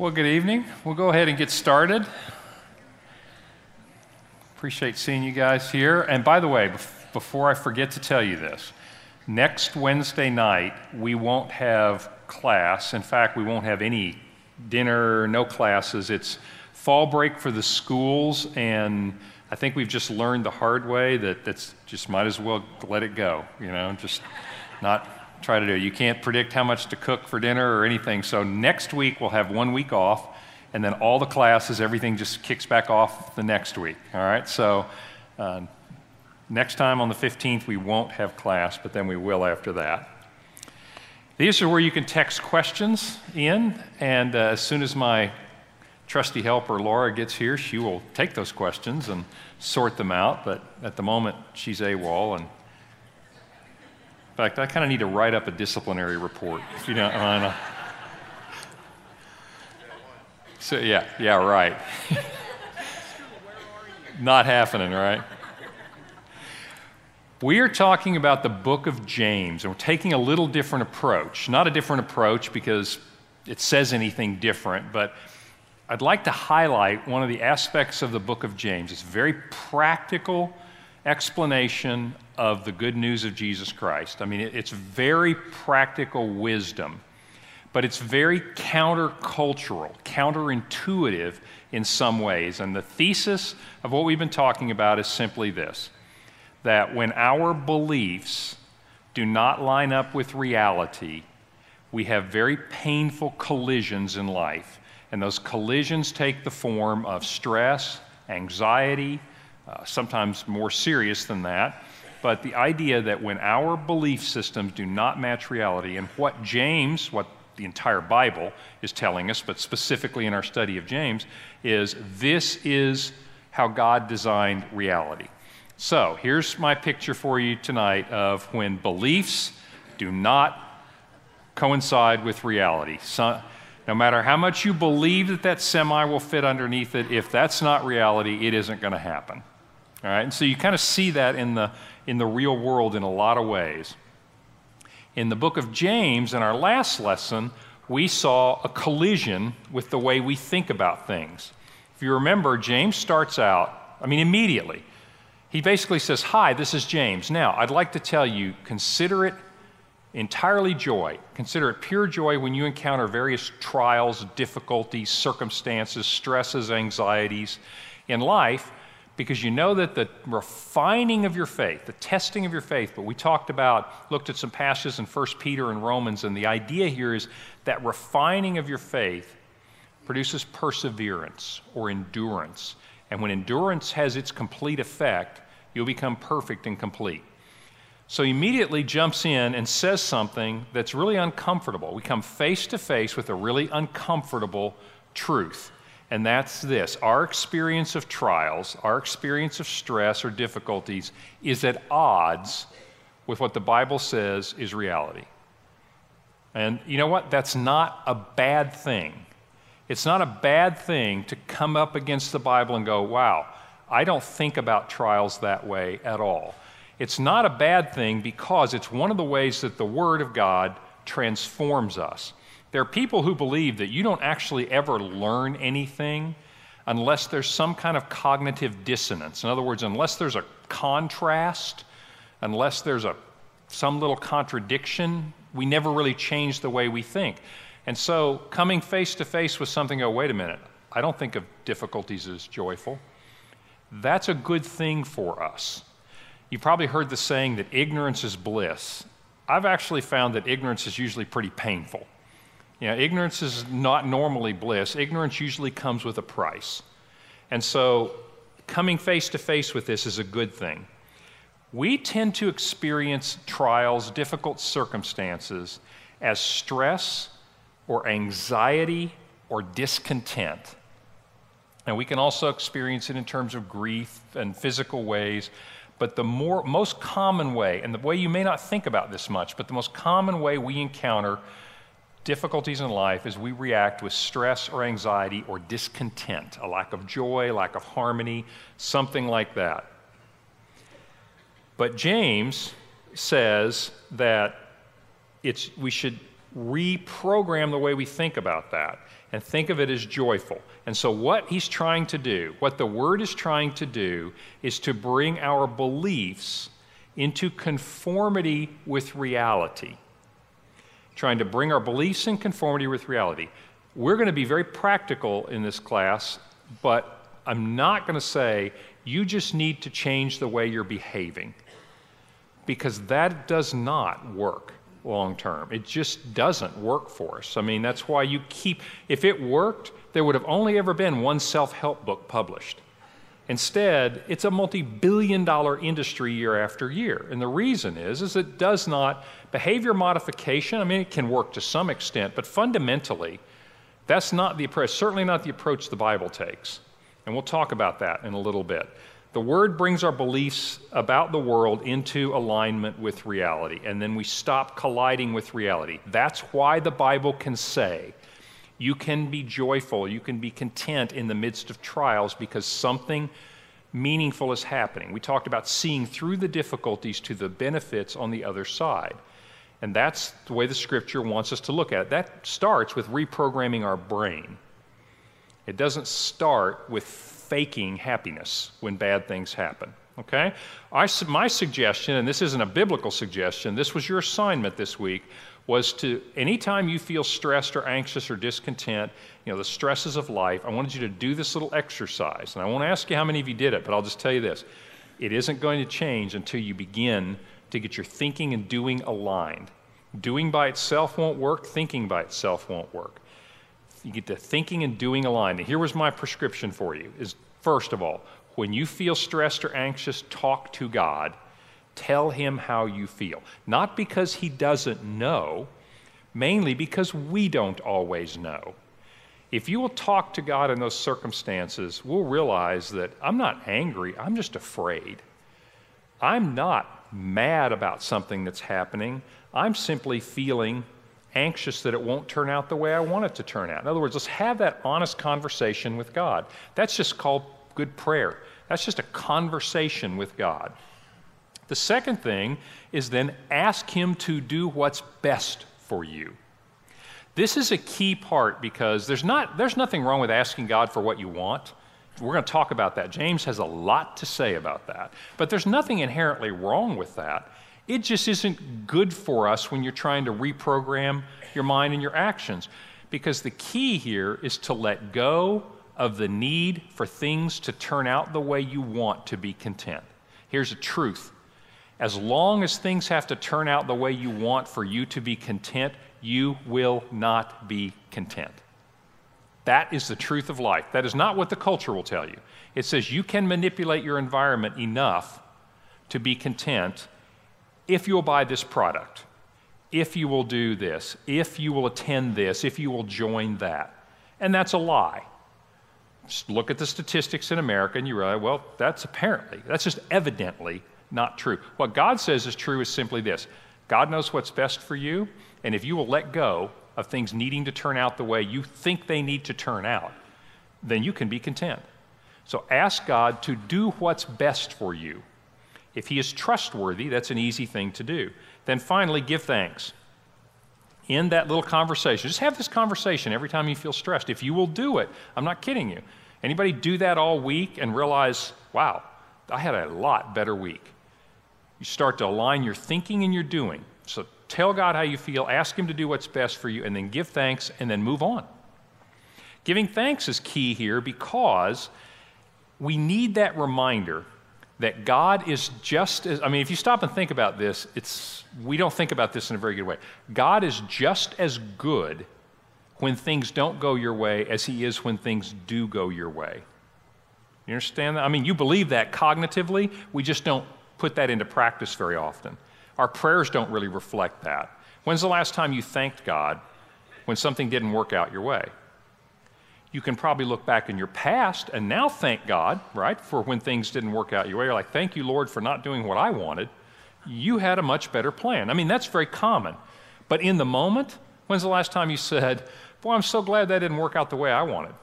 Well, good evening. We'll go ahead and get started. Appreciate seeing you guys here. And by the way, before I forget to tell you this, next Wednesday night, we won't have class. In fact, we won't have any dinner, no classes. It's fall break for the schools, and I think we've just learned the hard way that that's just might as well let it go, you know, just not try to do. You can't predict how much to cook for dinner or anything. So next week we'll have one week off, and then all the classes, everything just kicks back off the next week. All right. So uh, next time on the 15th we won't have class, but then we will after that. These are where you can text questions in, and uh, as soon as my trusty helper Laura gets here, she will take those questions and sort them out. But at the moment, she's AWOL, and fact, I kind of need to write up a disciplinary report, if you don't mind. So, yeah, yeah, right. Not happening, right? We are talking about the book of James, and we're taking a little different approach. Not a different approach because it says anything different, but I'd like to highlight one of the aspects of the book of James. It's very practical explanation of the good news of Jesus Christ. I mean, it's very practical wisdom, but it's very countercultural, counterintuitive in some ways. And the thesis of what we've been talking about is simply this that when our beliefs do not line up with reality, we have very painful collisions in life. And those collisions take the form of stress, anxiety, uh, sometimes more serious than that. But the idea that when our belief systems do not match reality, and what James, what the entire Bible is telling us, but specifically in our study of James, is this is how God designed reality. So here's my picture for you tonight of when beliefs do not coincide with reality. So, no matter how much you believe that that semi will fit underneath it, if that's not reality, it isn't going to happen. All right, and so you kind of see that in the, in the real world in a lot of ways. In the book of James, in our last lesson, we saw a collision with the way we think about things. If you remember, James starts out, I mean, immediately. He basically says, Hi, this is James. Now, I'd like to tell you, consider it entirely joy. Consider it pure joy when you encounter various trials, difficulties, circumstances, stresses, anxieties in life because you know that the refining of your faith, the testing of your faith, but we talked about, looked at some passages in 1 Peter and Romans, and the idea here is that refining of your faith produces perseverance or endurance. And when endurance has its complete effect, you'll become perfect and complete. So he immediately jumps in and says something that's really uncomfortable. We come face to face with a really uncomfortable truth and that's this our experience of trials, our experience of stress or difficulties is at odds with what the Bible says is reality. And you know what? That's not a bad thing. It's not a bad thing to come up against the Bible and go, wow, I don't think about trials that way at all. It's not a bad thing because it's one of the ways that the Word of God transforms us. There are people who believe that you don't actually ever learn anything unless there's some kind of cognitive dissonance. In other words, unless there's a contrast, unless there's a, some little contradiction, we never really change the way we think. And so, coming face to face with something, oh, wait a minute, I don't think of difficulties as joyful. That's a good thing for us. You've probably heard the saying that ignorance is bliss. I've actually found that ignorance is usually pretty painful. You know, ignorance is not normally bliss. Ignorance usually comes with a price. And so coming face to face with this is a good thing. We tend to experience trials, difficult circumstances as stress or anxiety or discontent. And we can also experience it in terms of grief and physical ways. But the more, most common way, and the way you may not think about this much, but the most common way we encounter difficulties in life is we react with stress or anxiety or discontent, a lack of joy, lack of harmony, something like that. But James says that it's, we should reprogram the way we think about that and think of it as joyful. And so, what he's trying to do, what the word is trying to do, is to bring our beliefs into conformity with reality. Trying to bring our beliefs in conformity with reality. We're going to be very practical in this class, but I'm not going to say you just need to change the way you're behaving because that does not work long term. It just doesn't work for us. I mean, that's why you keep, if it worked, there would have only ever been one self help book published. Instead, it's a multi billion dollar industry year after year. And the reason is, is it does not, behavior modification, I mean, it can work to some extent, but fundamentally, that's not the approach, certainly not the approach the Bible takes. And we'll talk about that in a little bit. The Word brings our beliefs about the world into alignment with reality, and then we stop colliding with reality. That's why the Bible can say, you can be joyful, you can be content in the midst of trials because something meaningful is happening. We talked about seeing through the difficulties to the benefits on the other side. And that's the way the scripture wants us to look at it. That starts with reprogramming our brain. It doesn't start with faking happiness when bad things happen. Okay? I, my suggestion, and this isn't a biblical suggestion, this was your assignment this week, was to anytime you feel stressed or anxious or discontent, you know, the stresses of life, I wanted you to do this little exercise. And I won't ask you how many of you did it, but I'll just tell you this. It isn't going to change until you begin to get your thinking and doing aligned. Doing by itself won't work, thinking by itself won't work you get to thinking and doing aligned. And here was my prescription for you is first of all, when you feel stressed or anxious, talk to God. Tell him how you feel. Not because he doesn't know, mainly because we don't always know. If you will talk to God in those circumstances, we'll realize that I'm not angry, I'm just afraid. I'm not mad about something that's happening. I'm simply feeling anxious that it won't turn out the way I want it to turn out. In other words, let's have that honest conversation with God. That's just called good prayer. That's just a conversation with God. The second thing is then ask Him to do what's best for you. This is a key part because there's, not, there's nothing wrong with asking God for what you want. We're going to talk about that. James has a lot to say about that. But there's nothing inherently wrong with that. It just isn't good for us when you're trying to reprogram your mind and your actions. Because the key here is to let go of the need for things to turn out the way you want to be content. Here's a truth as long as things have to turn out the way you want for you to be content, you will not be content. That is the truth of life. That is not what the culture will tell you. It says you can manipulate your environment enough to be content if you'll buy this product, if you will do this, if you will attend this, if you will join that. And that's a lie. Just look at the statistics in America and you realize, well, that's apparently, that's just evidently not true. What God says is true is simply this God knows what's best for you, and if you will let go of things needing to turn out the way you think they need to turn out, then you can be content. So ask God to do what's best for you. If he is trustworthy, that's an easy thing to do. Then finally, give thanks. In that little conversation, just have this conversation every time you feel stressed. If you will do it, I'm not kidding you. Anybody do that all week and realize, wow, I had a lot better week? You start to align your thinking and your doing. So tell God how you feel, ask Him to do what's best for you, and then give thanks and then move on. Giving thanks is key here because we need that reminder that God is just as, I mean, if you stop and think about this, it's, we don't think about this in a very good way. God is just as good when things don't go your way as He is when things do go your way. You understand that? I mean, you believe that cognitively, we just don't put that into practice very often. Our prayers don't really reflect that. When's the last time you thanked God when something didn't work out your way? you can probably look back in your past and now thank God, right, for when things didn't work out your way. You're like, thank you, Lord, for not doing what I wanted. You had a much better plan. I mean, that's very common. But in the moment, when's the last time you said, Boy, I'm so glad that didn't work out the way I wanted?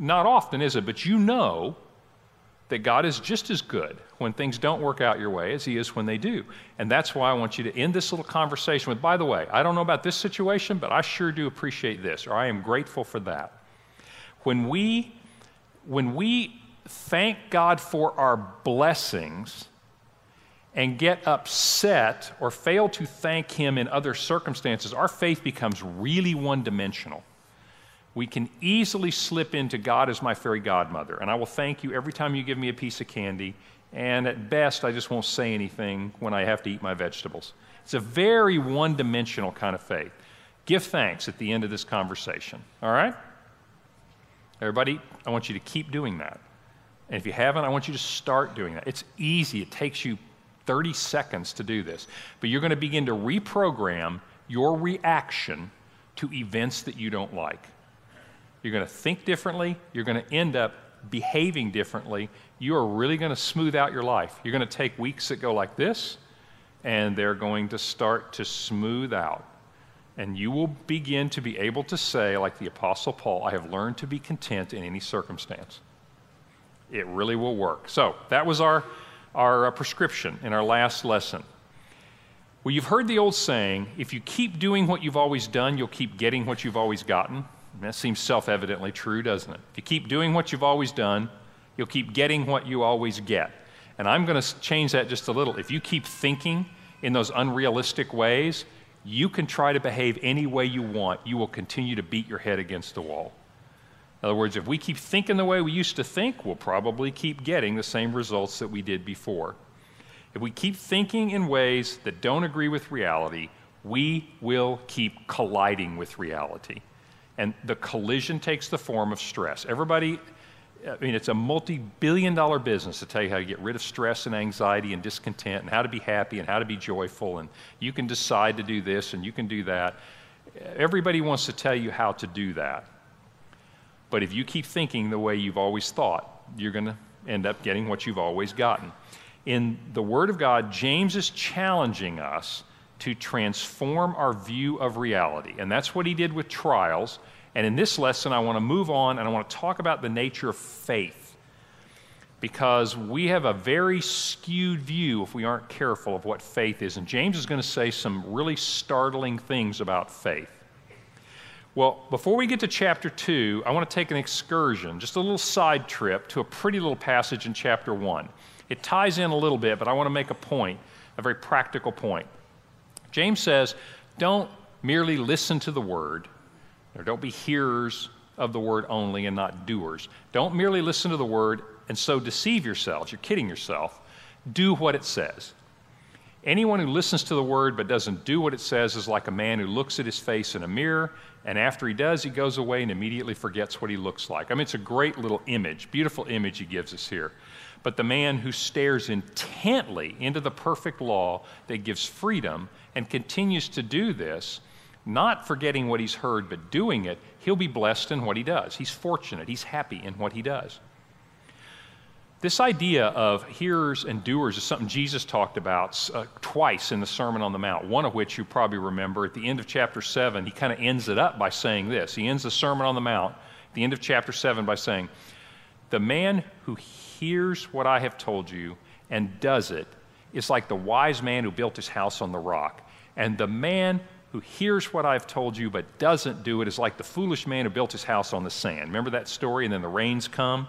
Not often, is it? But you know that God is just as good when things don't work out your way as He is when they do. And that's why I want you to end this little conversation with, by the way, I don't know about this situation, but I sure do appreciate this, or I am grateful for that. When we, when we thank God for our blessings and get upset or fail to thank Him in other circumstances, our faith becomes really one dimensional we can easily slip into God as my fairy godmother. And I will thank you every time you give me a piece of candy. And at best, I just won't say anything when I have to eat my vegetables. It's a very one dimensional kind of faith. Give thanks at the end of this conversation. All right? Everybody, I want you to keep doing that. And if you haven't, I want you to start doing that. It's easy, it takes you 30 seconds to do this. But you're going to begin to reprogram your reaction to events that you don't like. You're going to think differently. You're going to end up behaving differently. You are really going to smooth out your life. You're going to take weeks that go like this, and they're going to start to smooth out. And you will begin to be able to say, like the Apostle Paul, I have learned to be content in any circumstance. It really will work. So, that was our, our uh, prescription in our last lesson. Well, you've heard the old saying if you keep doing what you've always done, you'll keep getting what you've always gotten. That seems self evidently true, doesn't it? If you keep doing what you've always done, you'll keep getting what you always get. And I'm going to change that just a little. If you keep thinking in those unrealistic ways, you can try to behave any way you want. You will continue to beat your head against the wall. In other words, if we keep thinking the way we used to think, we'll probably keep getting the same results that we did before. If we keep thinking in ways that don't agree with reality, we will keep colliding with reality. And the collision takes the form of stress. Everybody, I mean, it's a multi billion dollar business to tell you how to get rid of stress and anxiety and discontent and how to be happy and how to be joyful. And you can decide to do this and you can do that. Everybody wants to tell you how to do that. But if you keep thinking the way you've always thought, you're going to end up getting what you've always gotten. In the Word of God, James is challenging us to transform our view of reality. And that's what he did with trials. And in this lesson, I want to move on and I want to talk about the nature of faith. Because we have a very skewed view, if we aren't careful, of what faith is. And James is going to say some really startling things about faith. Well, before we get to chapter 2, I want to take an excursion, just a little side trip, to a pretty little passage in chapter 1. It ties in a little bit, but I want to make a point, a very practical point. James says, don't merely listen to the word, or don't be hearers of the word only and not doers. Don't merely listen to the word and so deceive yourselves. You're kidding yourself. Do what it says. Anyone who listens to the word but doesn't do what it says is like a man who looks at his face in a mirror, and after he does, he goes away and immediately forgets what he looks like. I mean, it's a great little image, beautiful image he gives us here but the man who stares intently into the perfect law that gives freedom and continues to do this, not forgetting what he's heard, but doing it, he'll be blessed in what he does. He's fortunate, he's happy in what he does. This idea of hearers and doers is something Jesus talked about uh, twice in the Sermon on the Mount, one of which you probably remember. At the end of chapter 7, he kind of ends it up by saying this. He ends the Sermon on the Mount at the end of chapter 7 by saying, The man who hears what I have told you and does it is like the wise man who built his house on the rock. And the man who hears what I've told you but doesn't do it is like the foolish man who built his house on the sand. Remember that story? And then the rains come?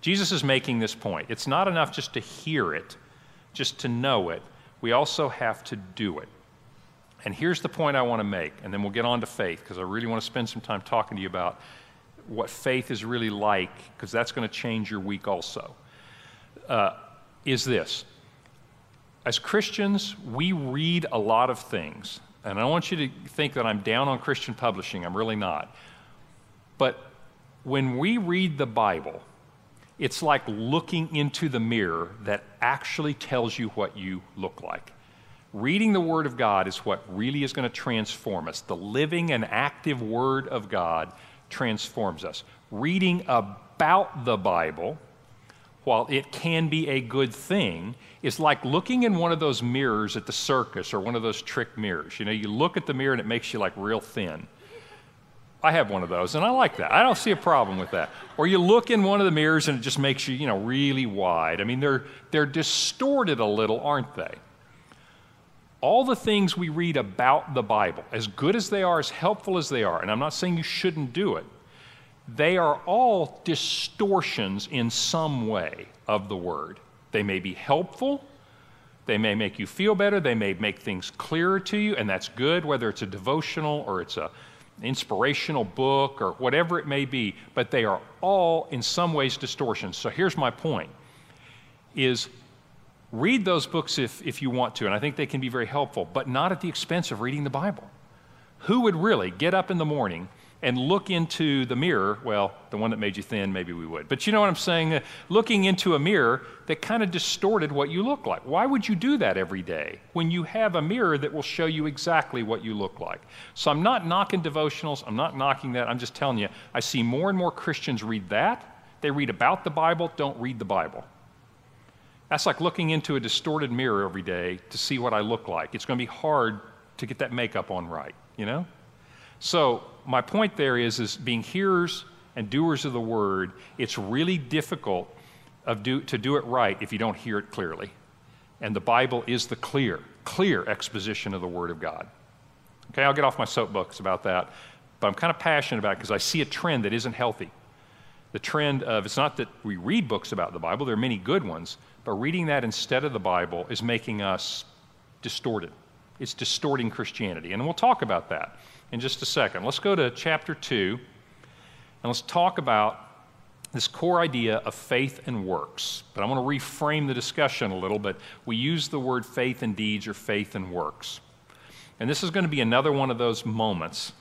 Jesus is making this point. It's not enough just to hear it, just to know it. We also have to do it. And here's the point I want to make, and then we'll get on to faith because I really want to spend some time talking to you about what faith is really like because that's going to change your week also uh, is this. As Christians, we read a lot of things. And I don't want you to think that I'm down on Christian publishing. I'm really not. But when we read the Bible, it's like looking into the mirror that actually tells you what you look like. Reading the Word of God is what really is going to transform us. The living and active Word of God transforms us. Reading about the Bible while it can be a good thing, is like looking in one of those mirrors at the circus or one of those trick mirrors. You know, you look at the mirror and it makes you like real thin. I have one of those, and I like that. I don't see a problem with that. Or you look in one of the mirrors and it just makes you, you know, really wide. I mean, they're, they're distorted a little, aren't they? All the things we read about the Bible, as good as they are, as helpful as they are, and I'm not saying you shouldn't do it, they are all distortions in some way of the Word. They may be helpful, they may make you feel better, they may make things clearer to you, and that's good, whether it's a devotional or it's a inspirational book or whatever it may be, but they are all in some ways distortions. So here's my point is read those books if, if you want to, and I think they can be very helpful, but not at the expense of reading the Bible. Who would really get up in the morning and look into the mirror, well, the one that made you thin, maybe we would. But you know what I'm saying? Uh, looking into a mirror that kind of distorted what you look like. Why would you do that every day when you have a mirror that will show you exactly what you look like? So I'm not knocking devotionals, I'm not knocking that. I'm just telling you, I see more and more Christians read that. They read about the Bible, don't read the Bible. That's like looking into a distorted mirror every day to see what I look like. It's going to be hard to get that makeup on right, you know? So my point there is, is being hearers and doers of the word, it's really difficult do, to do it right if you don't hear it clearly. And the Bible is the clear, clear exposition of the Word of God. Okay, I'll get off my soapbox about that, but I'm kind of passionate about it because I see a trend that isn't healthy. The trend of it's not that we read books about the Bible, there are many good ones, but reading that instead of the Bible is making us distorted. It's distorting Christianity. And we'll talk about that in just a second. Let's go to chapter 2 and let's talk about this core idea of faith and works. But I want to reframe the discussion a little, but we use the word faith and deeds or faith and works. And this is going to be another one of those moments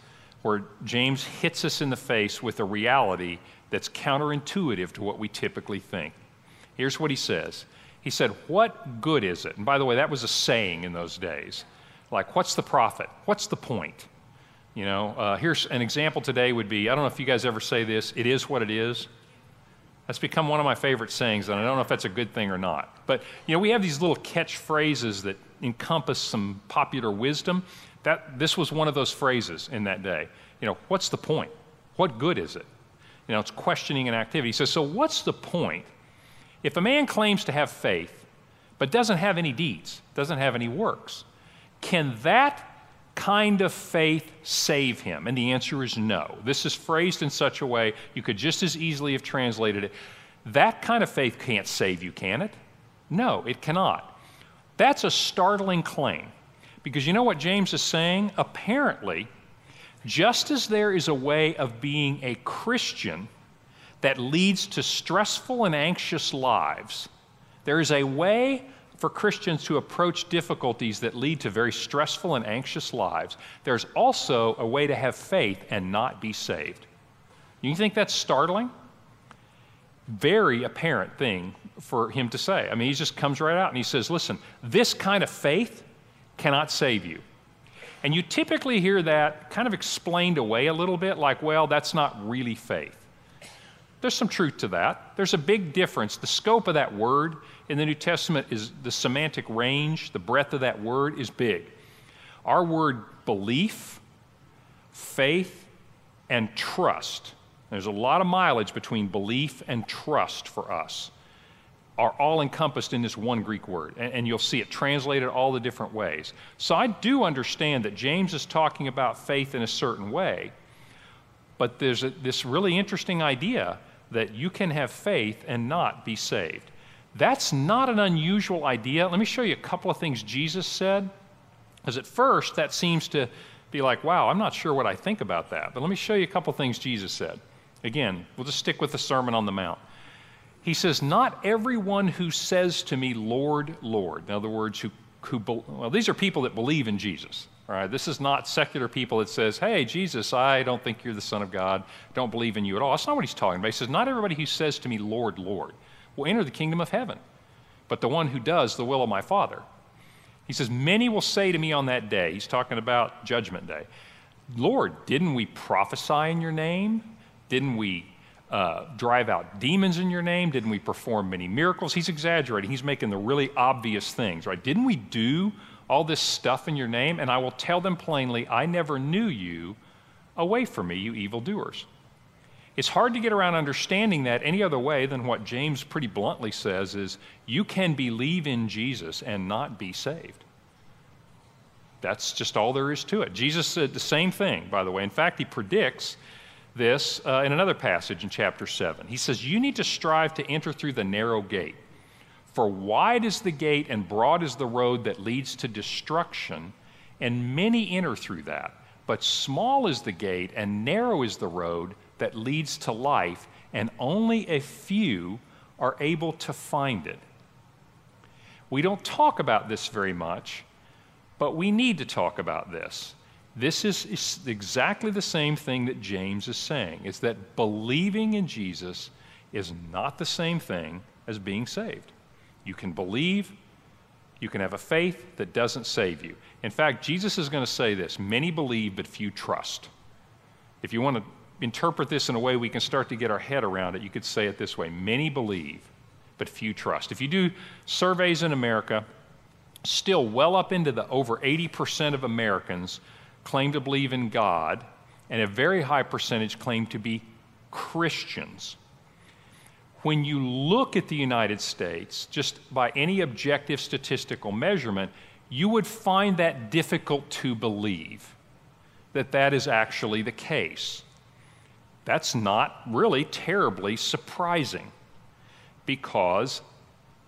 where James hits us in the face with a reality that's counterintuitive to what we typically think. Here's what he says He said, What good is it? And by the way, that was a saying in those days. Like, what's the profit? What's the point? You know, uh, here's an example today would be I don't know if you guys ever say this, it is what it is. That's become one of my favorite sayings, and I don't know if that's a good thing or not. But, you know, we have these little catchphrases that encompass some popular wisdom. That, this was one of those phrases in that day. You know, what's the point? What good is it? You know, it's questioning an activity. He says, so what's the point if a man claims to have faith but doesn't have any deeds, doesn't have any works? Can that kind of faith save him? And the answer is no. This is phrased in such a way you could just as easily have translated it. That kind of faith can't save you, can it? No, it cannot. That's a startling claim because you know what James is saying? Apparently, just as there is a way of being a Christian that leads to stressful and anxious lives, there is a way for Christians to approach difficulties that lead to very stressful and anxious lives, there's also a way to have faith and not be saved. You think that's startling? Very apparent thing for him to say. I mean, he just comes right out and he says, Listen, this kind of faith cannot save you. And you typically hear that kind of explained away a little bit, like, well, that's not really faith. There's some truth to that. There's a big difference. The scope of that word in the New Testament is the semantic range, the breadth of that word is big. Our word belief, faith, and trust, there's a lot of mileage between belief and trust for us, are all encompassed in this one Greek word. And, and you'll see it translated all the different ways. So I do understand that James is talking about faith in a certain way, but there's a, this really interesting idea that you can have faith and not be saved. That's not an unusual idea. Let me show you a couple of things Jesus said. Because at first, that seems to be like, wow, I'm not sure what I think about that. But let me show you a couple of things Jesus said. Again, we'll just stick with the Sermon on the Mount. He says, Not everyone who says to me, Lord, Lord. In other words, who, who well, these are people that believe in Jesus. Right, this is not secular people that says, "Hey, Jesus, I don't think you're the Son of God. Don't believe in you at all." That's not what he's talking about. He says, "Not everybody who says to me, Lord, Lord." will enter the kingdom of heaven, but the one who does the will of my Father. He says, Many will say to me on that day, he's talking about Judgment Day, Lord, didn't we prophesy in your name? Didn't we uh, drive out demons in your name? Didn't we perform many miracles? He's exaggerating. He's making the really obvious things, right? Didn't we do all this stuff in your name? And I will tell them plainly, I never knew you. Away from me, you evildoers. It's hard to get around understanding that any other way than what James pretty bluntly says is you can believe in Jesus and not be saved. That's just all there is to it. Jesus said the same thing, by the way. In fact, he predicts this uh, in another passage in chapter 7. He says, You need to strive to enter through the narrow gate. For wide is the gate and broad is the road that leads to destruction, and many enter through that. But small is the gate and narrow is the road that leads to life, and only a few are able to find it. We don't talk about this very much, but we need to talk about this. This is, exactly the same thing that James is saying. Is that believing in Jesus is not the same thing as being saved. You can believe, you can have a faith that doesn't save you. In fact, Jesus is going to say this many believe, but few trust. If you want to interpret this in a way we can start to get our head around it, you could say it this way Many believe, but few trust. If you do surveys in America, still well up into the over 80% of Americans claim to believe in God, and a very high percentage claim to be Christians. When you look at the United States, just by any objective statistical measurement, you would find that difficult to believe that that is actually the case. That's not really terribly surprising because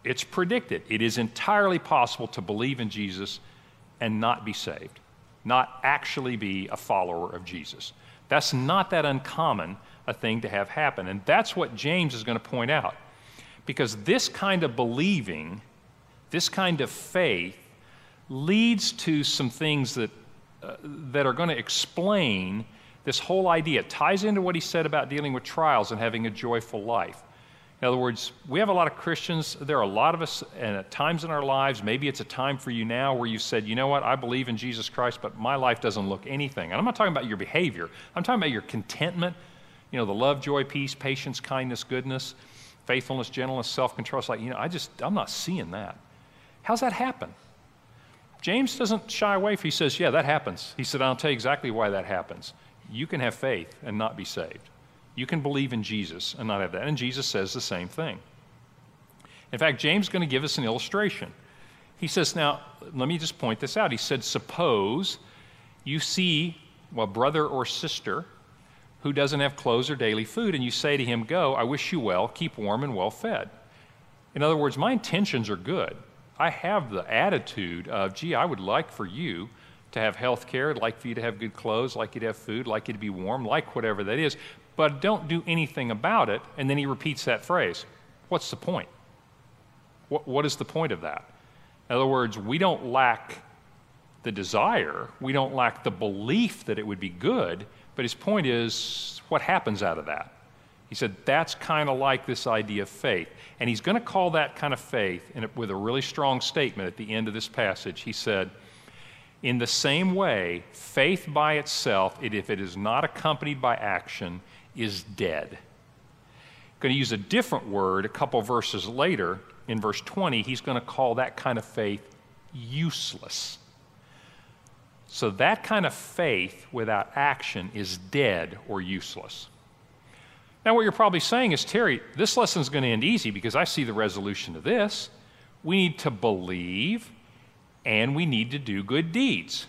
it's predicted. It is entirely possible to believe in Jesus and not be saved, not actually be a follower of Jesus. That's not that uncommon a thing to have happen. And that's what James is going to point out. Because this kind of believing, this kind of faith, leads to some things that, uh, that are going to explain this whole idea ties into what he said about dealing with trials and having a joyful life. In other words, we have a lot of Christians. There are a lot of us, and at times in our lives, maybe it's a time for you now where you said, you know what, I believe in Jesus Christ, but my life doesn't look anything. And I'm not talking about your behavior, I'm talking about your contentment, you know, the love, joy, peace, patience, kindness, goodness, faithfulness, gentleness, self control. It's like, you know, I just, I'm not seeing that. How's that happen? James doesn't shy away. He says, yeah, that happens. He said, I'll tell you exactly why that happens you can have faith and not be saved. You can believe in Jesus and not have that. And Jesus says the same thing. In fact, James is going to give us an illustration. He says, Now, let me just point this out. He said, Suppose you see a brother or sister who doesn't have clothes or daily food, and you say to him, Go, I wish you well, keep warm and well fed. In other words, my intentions are good. I have the attitude of, gee, I would like for you to have health care, like for you to have good clothes, like you to have food, like you to be warm, like whatever that is, but don't do anything about it. And then he repeats that phrase. What's the point? What, what is the point of that? In other words, we don't lack the desire, we don't lack the belief that it would be good, but his point is what happens out of that? He said that's kind of like this idea of faith. And he's going to call that kind of faith with a really strong statement at the end of this passage. He said, in the same way, faith by itself, if it is not accompanied by action, is dead. Going to use a different word a couple verses later. In verse 20, he's going to call that kind of faith useless. So, that kind of faith without action is dead or useless. Now, what you're probably saying is, Terry, this lesson is going to end easy because I see the resolution to this. We need to believe and we need to do good deeds.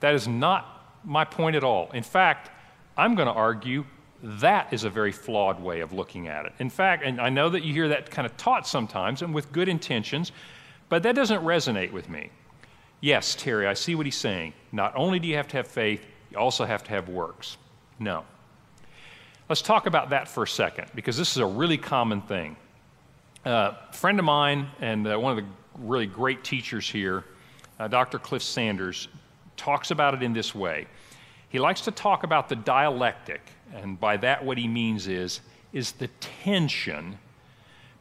That is not my point at all. In fact, I'm going to argue that is a very flawed way of looking at it. In fact, and I know that you hear that kind of taught sometimes and with good intentions, but that doesn't resonate with me. Yes, Terry, I see what he's saying. Not only do you have to have faith, you also have to have works. No. Let's talk about that for a second because this is a really common thing. Uh, a friend of mine and uh, one of the really great teachers here, uh, Dr. Cliff Sanders, talks about it in this way. He likes to talk about the dialectic, and by that, what he means is, is the tension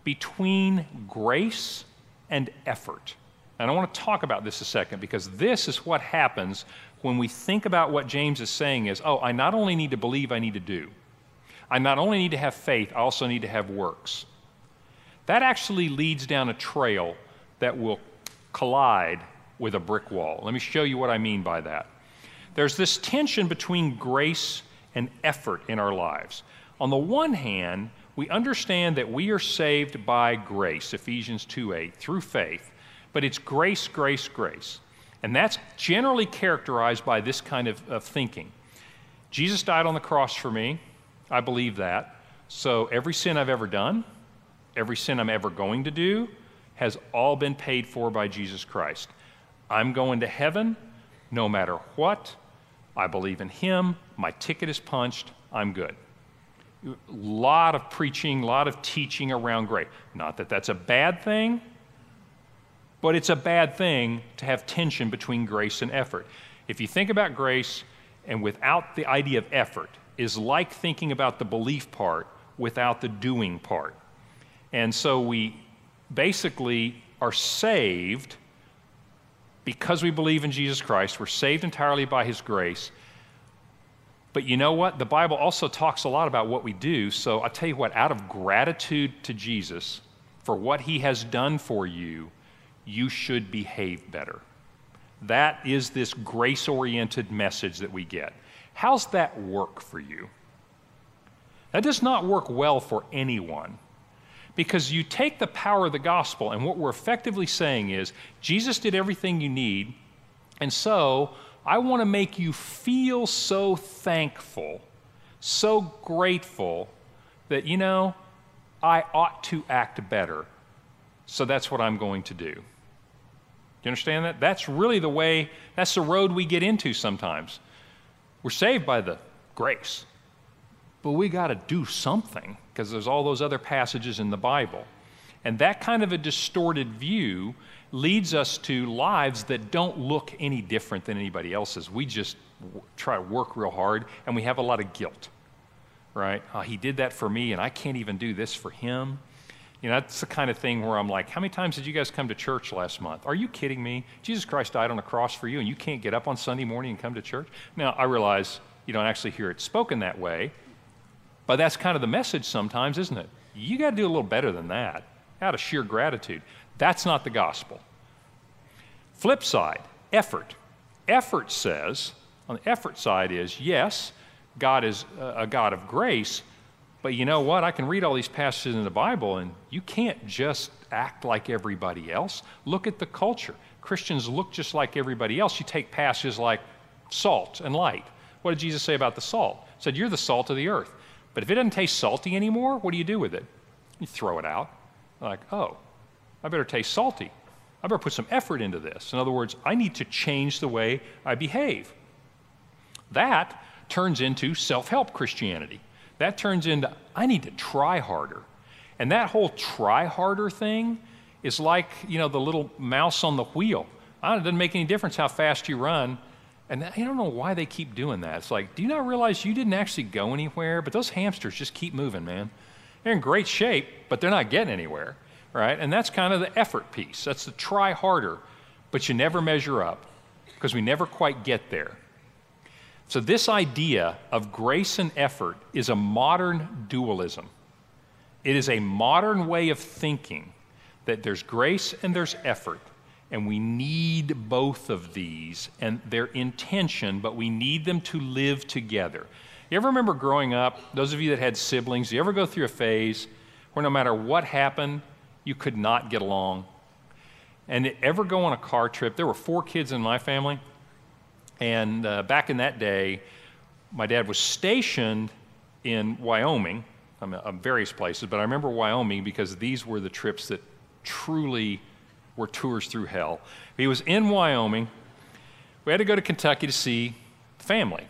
between grace and effort. And I want to talk about this a second because this is what happens when we think about what James is saying is, oh, I not only need to believe, I need to do. I not only need to have faith, I also need to have works. That actually leads down a trail that will collide with a brick wall. Let me show you what I mean by that. there's this tension between grace and effort in our lives. On the one hand, we understand that we are saved by grace, Ephesians 2 8, through faith, but it's grace, grace, grace. And that's generally characterized by this kind of, of thinking. Jesus died on the cross for me. I believe that. So every sin I've ever done, every sin I'm ever going to do, has all been paid for by Jesus Christ. I'm going to heaven no matter what. I believe in Him. My ticket is punched. I'm good. A lot of preaching, a lot of teaching around grace. Not that that's a bad thing, but it's a bad thing to have tension between grace and effort. If you think about grace and without the idea of effort, is like thinking about the belief part without the doing part. And so we basically are saved because we believe in Jesus Christ. We're saved entirely by His grace. But you know what? The Bible also talks a lot about what we do. So I'll tell you what, out of gratitude to Jesus for what He has done for you, you should behave better. That is this grace oriented message that we get. How's that work for you? That does not work well for anyone. Because you take the power of the gospel, and what we're effectively saying is Jesus did everything you need, and so I want to make you feel so thankful, so grateful that, you know, I ought to act better. So that's what I'm going to do you understand that? That's really the way, that's the road we get into sometimes. We're saved by the grace, but we got to do something because there's all those other passages in the Bible. And that kind of a distorted view leads us to lives that don't look any different than anybody else's. We just w- try to work real hard and we have a lot of guilt, right? Oh, he did that for me and I can't even do this for him. You know, that's the kind of thing where I'm like, how many times did you guys come to church last month? Are you kidding me? Jesus Christ died on a cross for you, and you can't get up on Sunday morning and come to church? Now, I realize you don't actually hear it spoken that way, but that's kind of the message sometimes, isn't it? You got to do a little better than that out of sheer gratitude. That's not the gospel. Flip side, effort. Effort says, on the effort side, is yes, God is a God of grace, but you know what? I can read all these passages in the Bible, and you can't just act like everybody else. Look at the culture. Christians look just like everybody else. You take passages like salt and light. What did Jesus say about the salt? He said, You're the salt of the earth. But if it doesn't taste salty anymore, what do you do with it? You throw it out. Like, oh, I better taste salty. I better put some effort into this. In other words, I need to change the way I behave. That turns into self help Christianity that turns into I need to try harder. And that whole try harder thing is like, you know, the little mouse on the wheel. it doesn't make any difference how fast you run. And I don't know why they keep doing that. It's like, do you not realize you didn't actually go anywhere? But those hamsters just keep moving, man. They're in great shape, but they're not getting anywhere, right? And that's kind of the effort piece. That's the try harder, but you never measure up because we never quite get there. So, this idea of grace and effort is a modern dualism. It is a modern way of thinking that there's grace and there's effort, and we need both of these and their intention, but we need them to live together. You ever remember growing up, those of you that had siblings, you ever go through a phase where no matter what happened, you could not get along? And ever go on a car trip? There were four kids in my family. And uh, back in that day, my dad was stationed in Wyoming, I mean, uh, various places, but I remember Wyoming because these were the trips that truly were tours through hell. He was in Wyoming. We had to go to Kentucky to see family.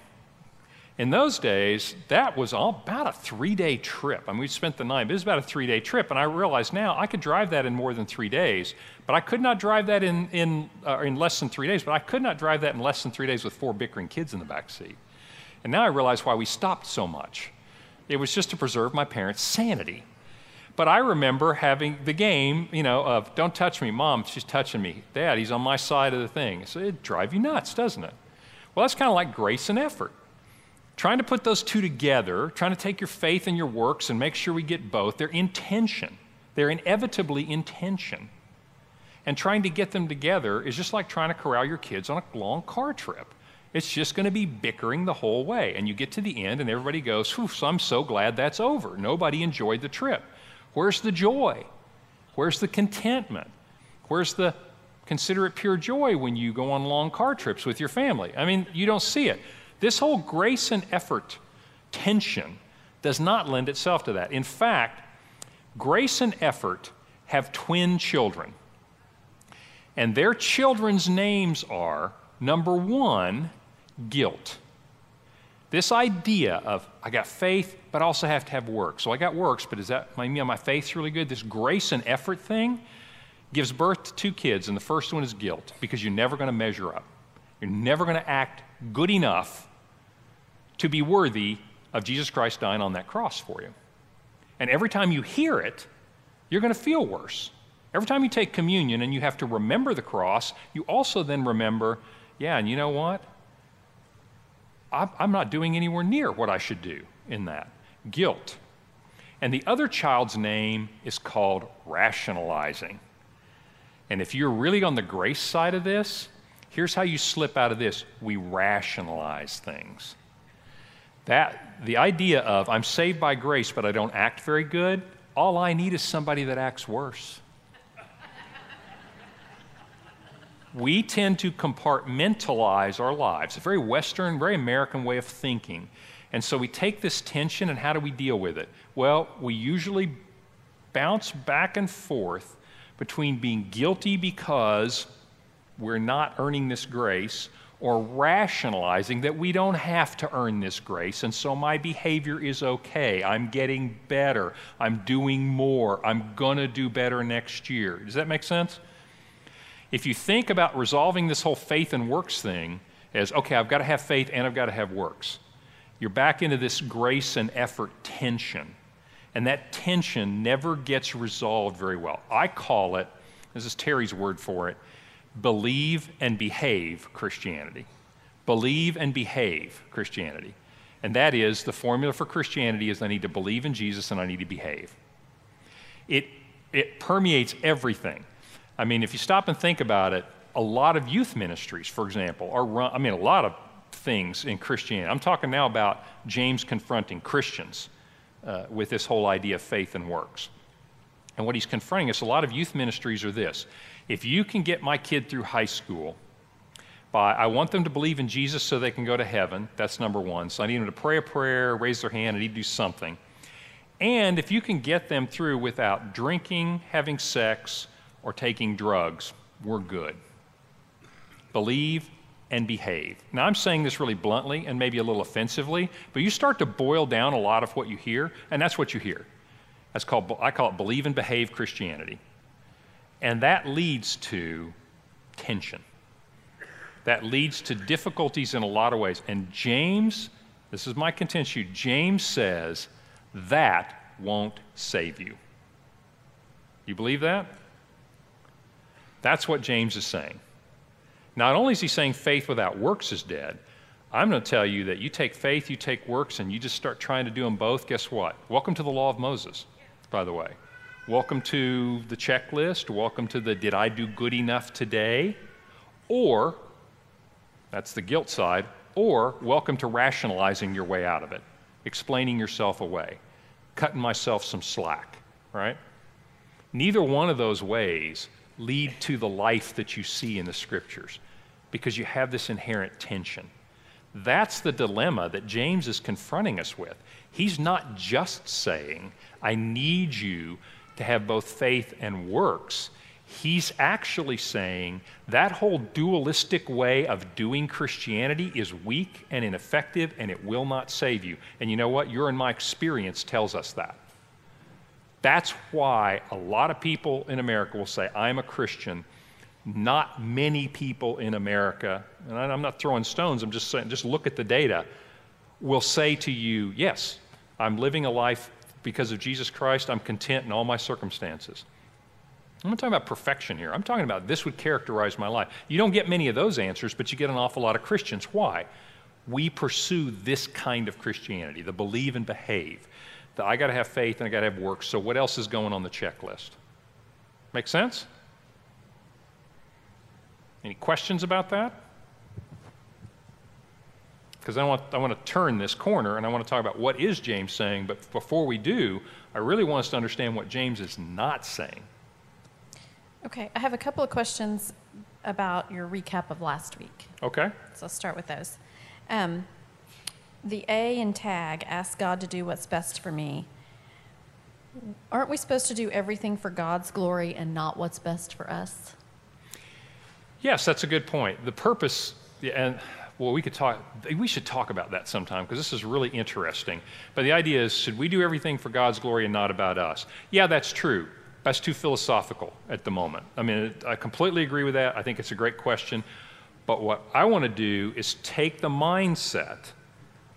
In those days, that was all about a three day trip. I mean, we spent the night, but it was about a three day trip. And I realized now I could drive that in more than three days, but I could not drive that in, in, uh, in less than three days, but I could not drive that in less than three days with four bickering kids in the back seat. And now I realize why we stopped so much. It was just to preserve my parents' sanity. But I remember having the game, you know, of don't touch me, mom, she's touching me. Dad, he's on my side of the thing. So it drive you nuts, doesn't it? Well, that's kind of like grace and effort trying to put those two together, trying to take your faith and your works and make sure we get both, they're in tension. They're inevitably in tension. And trying to get them together is just like trying to corral your kids on a long car trip. It's just going to be bickering the whole way. And you get to the end, and everybody goes, so I'm so glad that's over. Nobody enjoyed the trip. Where's the joy? Where's the contentment? Where's the consider it pure joy when you go on long car trips with your family? I mean, you don't see it. This whole grace and effort tension does not lend itself to that. In fact, grace and effort have twin children. And their children's names are number one, guilt. This idea of I got faith, but I also have to have works. So I got works, but is that mean my faith's really good? This grace and effort thing gives birth to two kids, and the first one is guilt because you're never going to measure up. You're never going to act good enough to be worthy of Jesus Christ dying on that cross for you. And every time you hear it, you're going to feel worse. Every time you take communion and you have to remember the cross, you also then remember, yeah, and you know what? I'm not doing anywhere near what I should do in that. Guilt. And the other child's name is called rationalizing. And if you're really on the grace side of this, here's how you slip out of this we rationalize things. That, the idea of I'm saved by grace, but I don't act very good, all I need is somebody that acts worse. we tend to compartmentalize our lives, a very Western, very American way of thinking. And so we take this tension and how do we deal with it? Well, we usually bounce back and forth between being guilty because we're not earning this grace or rationalizing that we don't have to earn this grace, and so my behavior is okay. I'm getting better. I'm doing more. I'm going to do better next year. Does that make sense? If you think about resolving this whole faith and works thing as, okay, I've got to have faith and I've got to have works, you're back into this grace and effort tension. And that tension never gets resolved very well. I call it, this is Terry's word for it, believe and behave Christianity. Believe and behave Christianity. And that is the formula for Christianity is I need to believe in Jesus and I need to behave. It, it permeates everything. I mean, if you stop and think about it, a lot of youth ministries, for example, are run, I mean, a lot of things in Christianity. I'm talking now about James confronting Christians uh, with this whole idea of faith and works. And what he's confronting us, a lot of youth ministries are this if you can get my kid through high school, by I want them to believe in Jesus so they can go to heaven, that's number one. So I need them to pray a prayer, raise their hand, I need to do something. And if you can get them through without drinking, having sex, or taking drugs, we're good. Believe and behave. Now, I'm saying this really bluntly and maybe a little offensively, but you start to boil down a lot of what you hear, and that's what you hear. That's called, I call it believe and behave Christianity. And that leads to tension. That leads to difficulties in a lot of ways. And James, this is my contention, James says that won't save you. You believe that? That's what James is saying. Not only is he saying faith without works is dead, I'm going to tell you that you take faith, you take works, and you just start trying to do them both. Guess what? Welcome to the law of Moses, by the way. Welcome to the checklist. Welcome to the did I do good enough today? Or, that's the guilt side, or welcome to rationalizing your way out of it, explaining yourself away, cutting myself some slack, right? Neither one of those ways lead to the life that you see in the scriptures because you have this inherent tension. That's the dilemma that James is confronting us with. He's not just saying, I need you to have both faith and works. He's actually saying that whole dualistic way of doing Christianity is weak and ineffective and it will not save you. And you know what? Your and my experience tells us that. That's why a lot of people in America will say, I'm a Christian. Not many people in America, and I'm not throwing stones, I'm just saying, just look at the data, will say to you, Yes, I'm living a life because of Jesus Christ. I'm content in all my circumstances. I'm not talking about perfection here. I'm talking about this would characterize my life. You don't get many of those answers, but you get an awful lot of Christians. Why? We pursue this kind of Christianity, the believe and behave that I got to have faith and I got to have works. So what else is going on the checklist? Make sense? Any questions about that? Because I want, I want to turn this corner and I want to talk about what is James saying. But before we do, I really want us to understand what James is not saying. Okay, I have a couple of questions about your recap of last week. Okay? So I'll start with those. Um, the A in tag, ask God to do what's best for me. Aren't we supposed to do everything for God's glory and not what's best for us? Yes, that's a good point. The purpose, and well, we could talk, we should talk about that sometime because this is really interesting. But the idea is should we do everything for God's glory and not about us? Yeah, that's true. That's too philosophical at the moment. I mean, I completely agree with that. I think it's a great question. But what I want to do is take the mindset,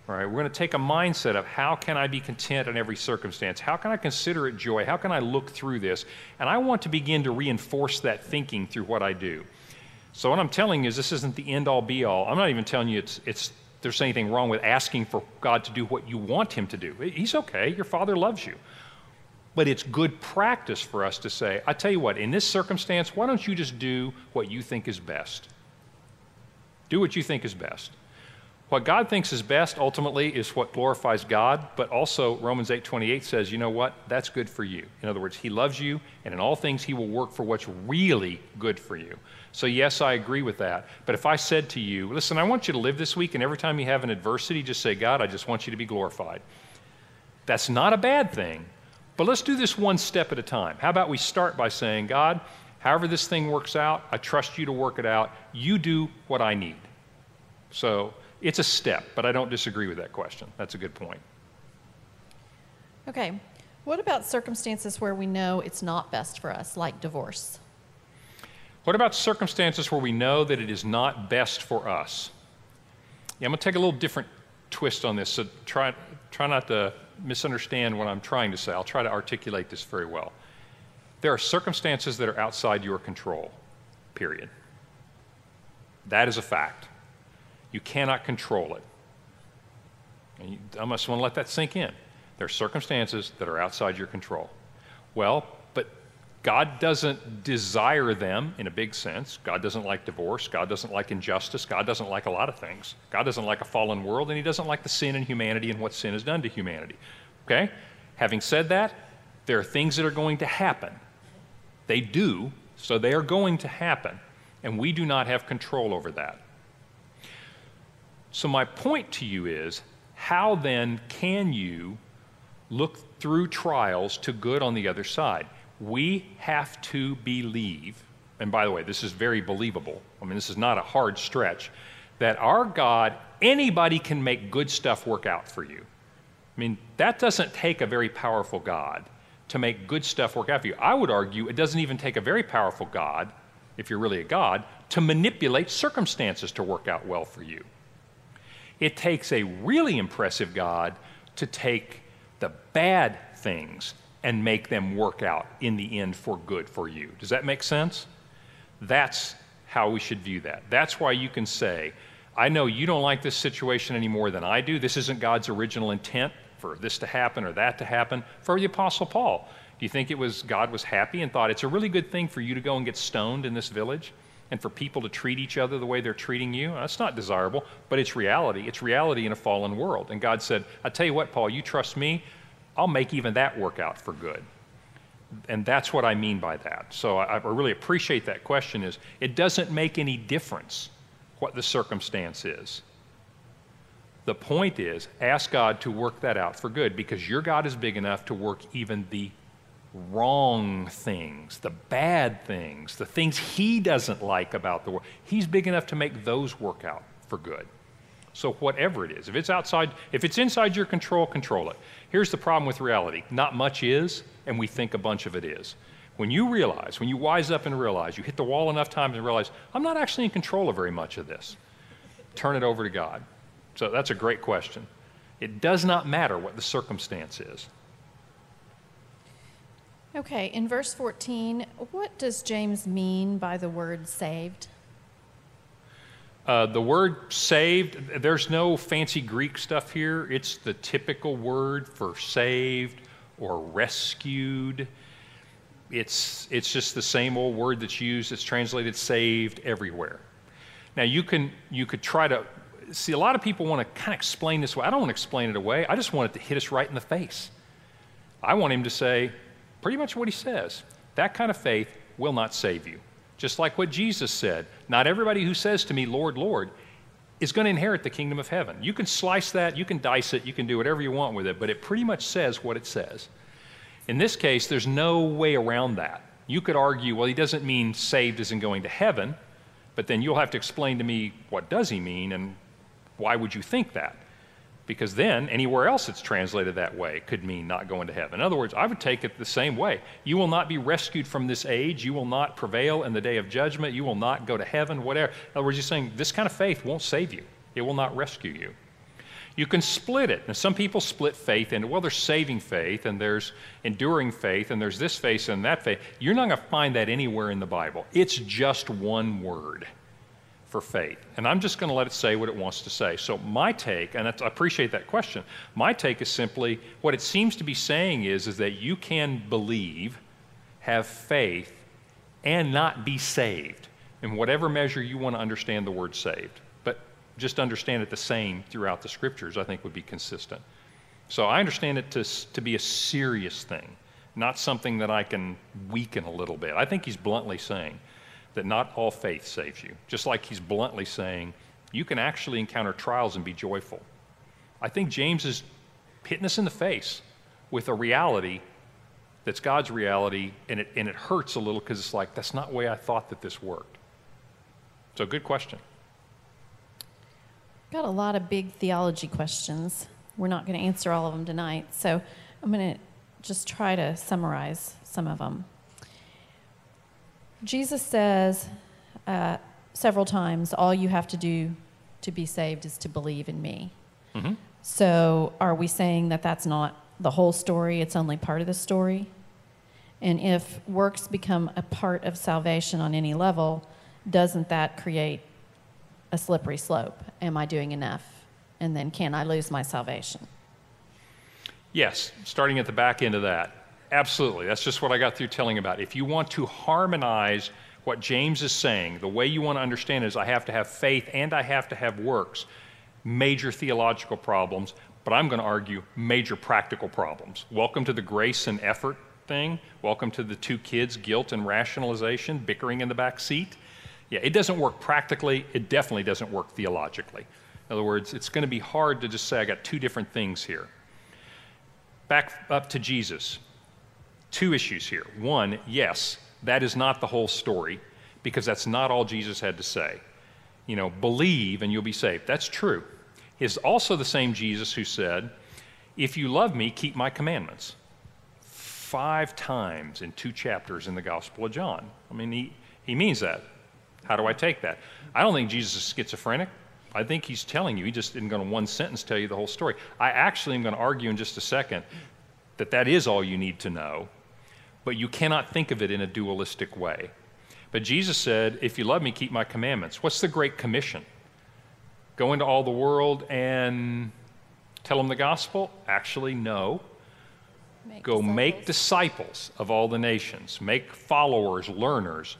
right? We're going to take a mindset of how can I be content in every circumstance? How can I consider it joy? How can I look through this? And I want to begin to reinforce that thinking through what I do. So what I'm telling you is this isn't the end all be all. I'm not even telling you it's, it's there's anything wrong with asking for God to do what you want him to do. He's okay. Your father loves you. But it's good practice for us to say, I tell you what, in this circumstance, why don't you just do what you think is best? Do what you think is best. What God thinks is best ultimately is what glorifies God, but also Romans 8:28 says, you know what? That's good for you. In other words, he loves you and in all things he will work for what's really good for you. So yes, I agree with that. But if I said to you, listen, I want you to live this week and every time you have an adversity just say, God, I just want you to be glorified. That's not a bad thing. But let's do this one step at a time. How about we start by saying, God, however this thing works out, I trust you to work it out. You do what I need. So it's a step, but I don't disagree with that question. That's a good point. Okay. What about circumstances where we know it's not best for us, like divorce? What about circumstances where we know that it is not best for us? Yeah, I'm going to take a little different twist on this, so try, try not to misunderstand what I'm trying to say. I'll try to articulate this very well. There are circumstances that are outside your control, period. That is a fact. You cannot control it. And you, I must want to let that sink in. There are circumstances that are outside your control. Well, God doesn't desire them in a big sense. God doesn't like divorce. God doesn't like injustice. God doesn't like a lot of things. God doesn't like a fallen world, and He doesn't like the sin in humanity and what sin has done to humanity. Okay? Having said that, there are things that are going to happen. They do, so they are going to happen, and we do not have control over that. So, my point to you is how then can you look through trials to good on the other side? We have to believe, and by the way, this is very believable. I mean, this is not a hard stretch, that our God, anybody can make good stuff work out for you. I mean, that doesn't take a very powerful God to make good stuff work out for you. I would argue it doesn't even take a very powerful God, if you're really a God, to manipulate circumstances to work out well for you. It takes a really impressive God to take the bad things and make them work out in the end for good for you. Does that make sense? That's how we should view that. That's why you can say, I know you don't like this situation any more than I do. This isn't God's original intent for this to happen or that to happen. For the Apostle Paul, do you think it was God was happy and thought it's a really good thing for you to go and get stoned in this village and for people to treat each other the way they're treating you? That's not desirable, but it's reality. It's reality in a fallen world. And God said, I tell you what, Paul, you trust me, I'll make even that work out for good. And that's what I mean by that. So I, I really appreciate that question is it doesn't make any difference what the circumstance is. The point is, ask God to work that out for good because your God is big enough to work even the wrong things, the bad things, the things He doesn't like about the world. He's big enough to make those work out for good. So whatever it is, if it's outside, if it's inside your control, control it. Here's the problem with reality. Not much is, and we think a bunch of it is. When you realize, when you wise up and realize, you hit the wall enough times and realize, I'm not actually in control of very much of this, turn it over to God. So that's a great question. It does not matter what the circumstance is. Okay, in verse 14, what does James mean by the word saved? Uh, the word saved, there's no fancy Greek stuff here. It's the typical word for saved or rescued. It's, it's just the same old word that's used. It's translated saved everywhere. Now, you, can, you could try to see, a lot of people want to kind of explain this way. I don't want to explain it away. I just want it to hit us right in the face. I want him to say pretty much what he says. That kind of faith will not save you. Just like what Jesus said Not everybody who says to me, Lord, Lord, is going to inherit the kingdom of heaven. You can slice that, you can dice it, you can do whatever you want with it, but it pretty much says what it says. In this case, there's no way around that. You could argue, well, he doesn't mean saved isn't going to heaven, but then you'll have to explain to me what does he mean and why would you think that? Because then anywhere else it's translated that way could mean not going to heaven. In other words, I would take it the same way. You will not be rescued from this age. You will not prevail in the day of judgment. You will not go to heaven, whatever. In other words, you're saying this kind of faith won't save you, it will not rescue you. You can split it. Now, some people split faith into, well, there's saving faith and there's enduring faith and there's this faith and that faith. You're not going to find that anywhere in the Bible. It's just one word for faith. And I'm just going to let it say what it wants to say. So, my take, and I appreciate that question, my take is simply what it seems to be saying is, is that you can believe, have faith, and not be saved in whatever measure you want to understand the word saved. But just understand it the same throughout the scriptures, I think would be consistent. So, I understand it to, to be a serious thing, not something that I can weaken a little bit. I think he's bluntly saying, that not all faith saves you. Just like he's bluntly saying, you can actually encounter trials and be joyful. I think James is hitting us in the face with a reality that's God's reality, and it, and it hurts a little because it's like, that's not the way I thought that this worked. So, good question. Got a lot of big theology questions. We're not going to answer all of them tonight, so I'm going to just try to summarize some of them. Jesus says uh, several times, all you have to do to be saved is to believe in me. Mm-hmm. So, are we saying that that's not the whole story? It's only part of the story? And if works become a part of salvation on any level, doesn't that create a slippery slope? Am I doing enough? And then can I lose my salvation? Yes, starting at the back end of that. Absolutely. That's just what I got through telling about. If you want to harmonize what James is saying, the way you want to understand is I have to have faith and I have to have works. Major theological problems, but I'm going to argue major practical problems. Welcome to the grace and effort thing. Welcome to the two kids, guilt and rationalization, bickering in the back seat. Yeah, it doesn't work practically. It definitely doesn't work theologically. In other words, it's going to be hard to just say I got two different things here. Back up to Jesus two issues here. One, yes, that is not the whole story because that's not all Jesus had to say. You know, believe and you'll be saved. That's true. Is also the same Jesus who said, If you love me, keep my commandments. Five times in two chapters in the Gospel of John. I mean, he, he means that. How do I take that? I don't think Jesus is schizophrenic. I think he's telling you, he just isn't going to one sentence tell you the whole story. I actually am going to argue in just a second that that is all you need to know but you cannot think of it in a dualistic way. But Jesus said, If you love me, keep my commandments. What's the Great Commission? Go into all the world and tell them the gospel? Actually, no. Make Go disciples. make disciples of all the nations, make followers, learners,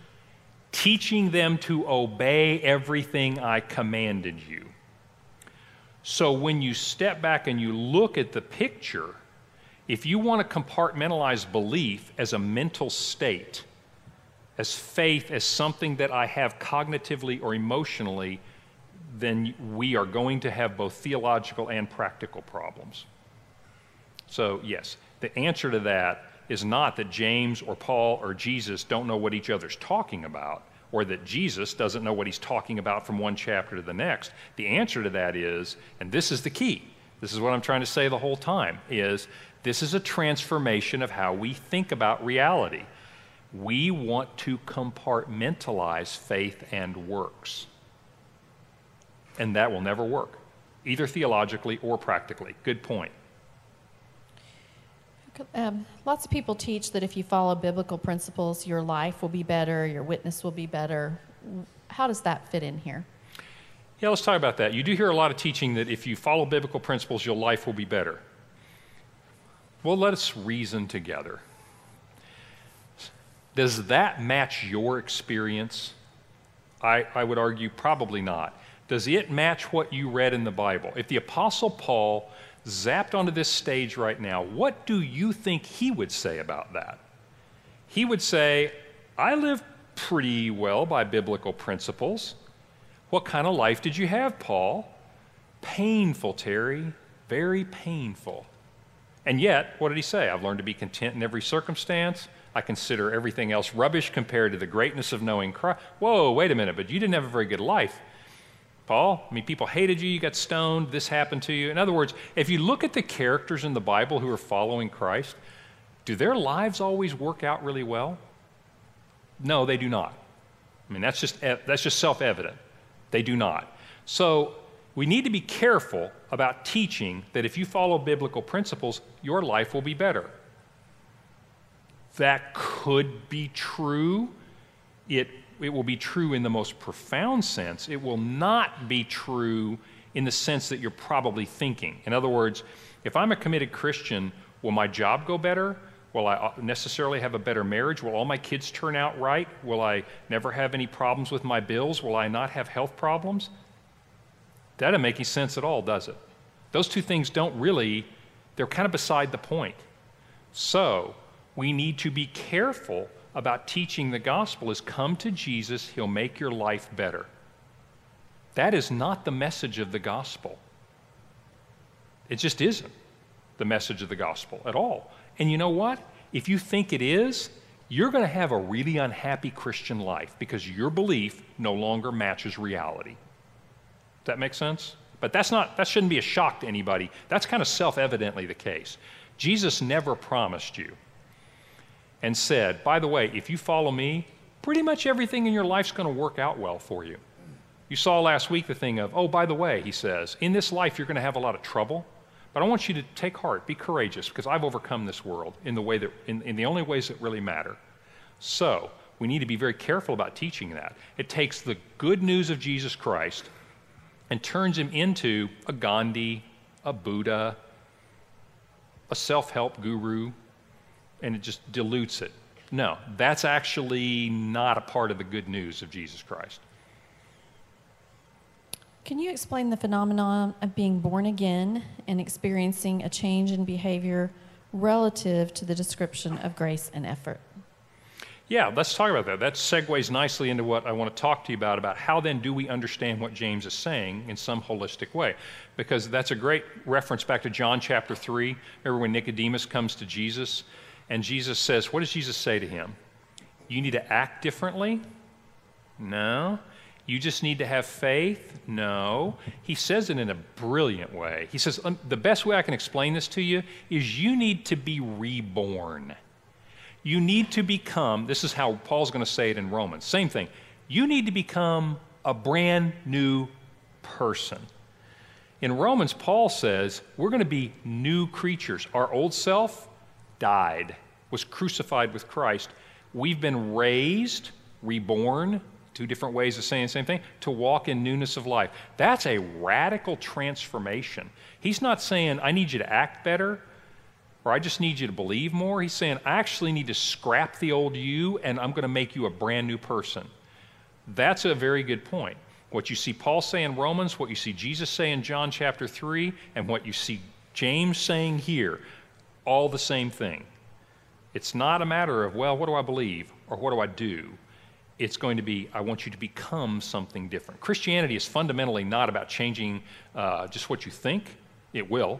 teaching them to obey everything I commanded you. So when you step back and you look at the picture, if you want to compartmentalize belief as a mental state, as faith as something that I have cognitively or emotionally, then we are going to have both theological and practical problems. So, yes, the answer to that is not that James or Paul or Jesus don't know what each other's talking about or that Jesus doesn't know what he's talking about from one chapter to the next. The answer to that is, and this is the key, this is what I'm trying to say the whole time, is this is a transformation of how we think about reality. We want to compartmentalize faith and works. And that will never work, either theologically or practically. Good point. Um, lots of people teach that if you follow biblical principles, your life will be better, your witness will be better. How does that fit in here? Yeah, let's talk about that. You do hear a lot of teaching that if you follow biblical principles, your life will be better. Well, let us reason together. Does that match your experience? I, I would argue probably not. Does it match what you read in the Bible? If the Apostle Paul zapped onto this stage right now, what do you think he would say about that? He would say, I live pretty well by biblical principles. What kind of life did you have, Paul? Painful, Terry, very painful. And yet, what did he say? I've learned to be content in every circumstance. I consider everything else rubbish compared to the greatness of knowing Christ. Whoa, wait a minute, but you didn't have a very good life. Paul, I mean, people hated you, you got stoned, this happened to you. In other words, if you look at the characters in the Bible who are following Christ, do their lives always work out really well? No, they do not. I mean, that's just, that's just self evident. They do not. So we need to be careful about teaching that if you follow biblical principles, your life will be better. That could be true. It, it will be true in the most profound sense. It will not be true in the sense that you're probably thinking. In other words, if I'm a committed Christian, will my job go better? Will I uh, necessarily have a better marriage? Will all my kids turn out right? Will I never have any problems with my bills? Will I not have health problems? That doesn't make any sense at all, does it? Those two things don't really, they're kind of beside the point. So, we need to be careful about teaching the gospel is come to Jesus, he'll make your life better. That is not the message of the gospel. It just isn't the message of the gospel at all. And you know what? If you think it is, you're going to have a really unhappy Christian life because your belief no longer matches reality. That make sense? But that's not that shouldn't be a shock to anybody. That's kind of self-evidently the case. Jesus never promised you and said, "By the way, if you follow me, pretty much everything in your life's going to work out well for you." You saw last week the thing of, "Oh, by the way," he says, "in this life you're going to have a lot of trouble." But I want you to take heart, be courageous, because I've overcome this world in the way that in, in the only ways that really matter. So we need to be very careful about teaching that. It takes the good news of Jesus Christ and turns him into a Gandhi, a Buddha, a self help guru, and it just dilutes it. No, that's actually not a part of the good news of Jesus Christ. Can you explain the phenomenon of being born again and experiencing a change in behavior relative to the description of grace and effort? Yeah, let's talk about that. That segues nicely into what I want to talk to you about about how then do we understand what James is saying in some holistic way. Because that's a great reference back to John chapter 3. Remember when Nicodemus comes to Jesus and Jesus says, What does Jesus say to him? You need to act differently? No. You just need to have faith? No. He says it in a brilliant way. He says, The best way I can explain this to you is you need to be reborn. You need to become, this is how Paul's going to say it in Romans, same thing. You need to become a brand new person. In Romans, Paul says we're going to be new creatures. Our old self died, was crucified with Christ. We've been raised, reborn, two different ways of saying the same thing, to walk in newness of life. That's a radical transformation. He's not saying, I need you to act better or I just need you to believe more. He's saying, I actually need to scrap the old you and I'm going to make you a brand new person. That's a very good point. What you see Paul say in Romans, what you see Jesus say in John chapter 3, and what you see James saying here, all the same thing. It's not a matter of, well, what do I believe or what do I do? it's going to be, I want you to become something different. Christianity is fundamentally not about changing uh, just what you think, it will.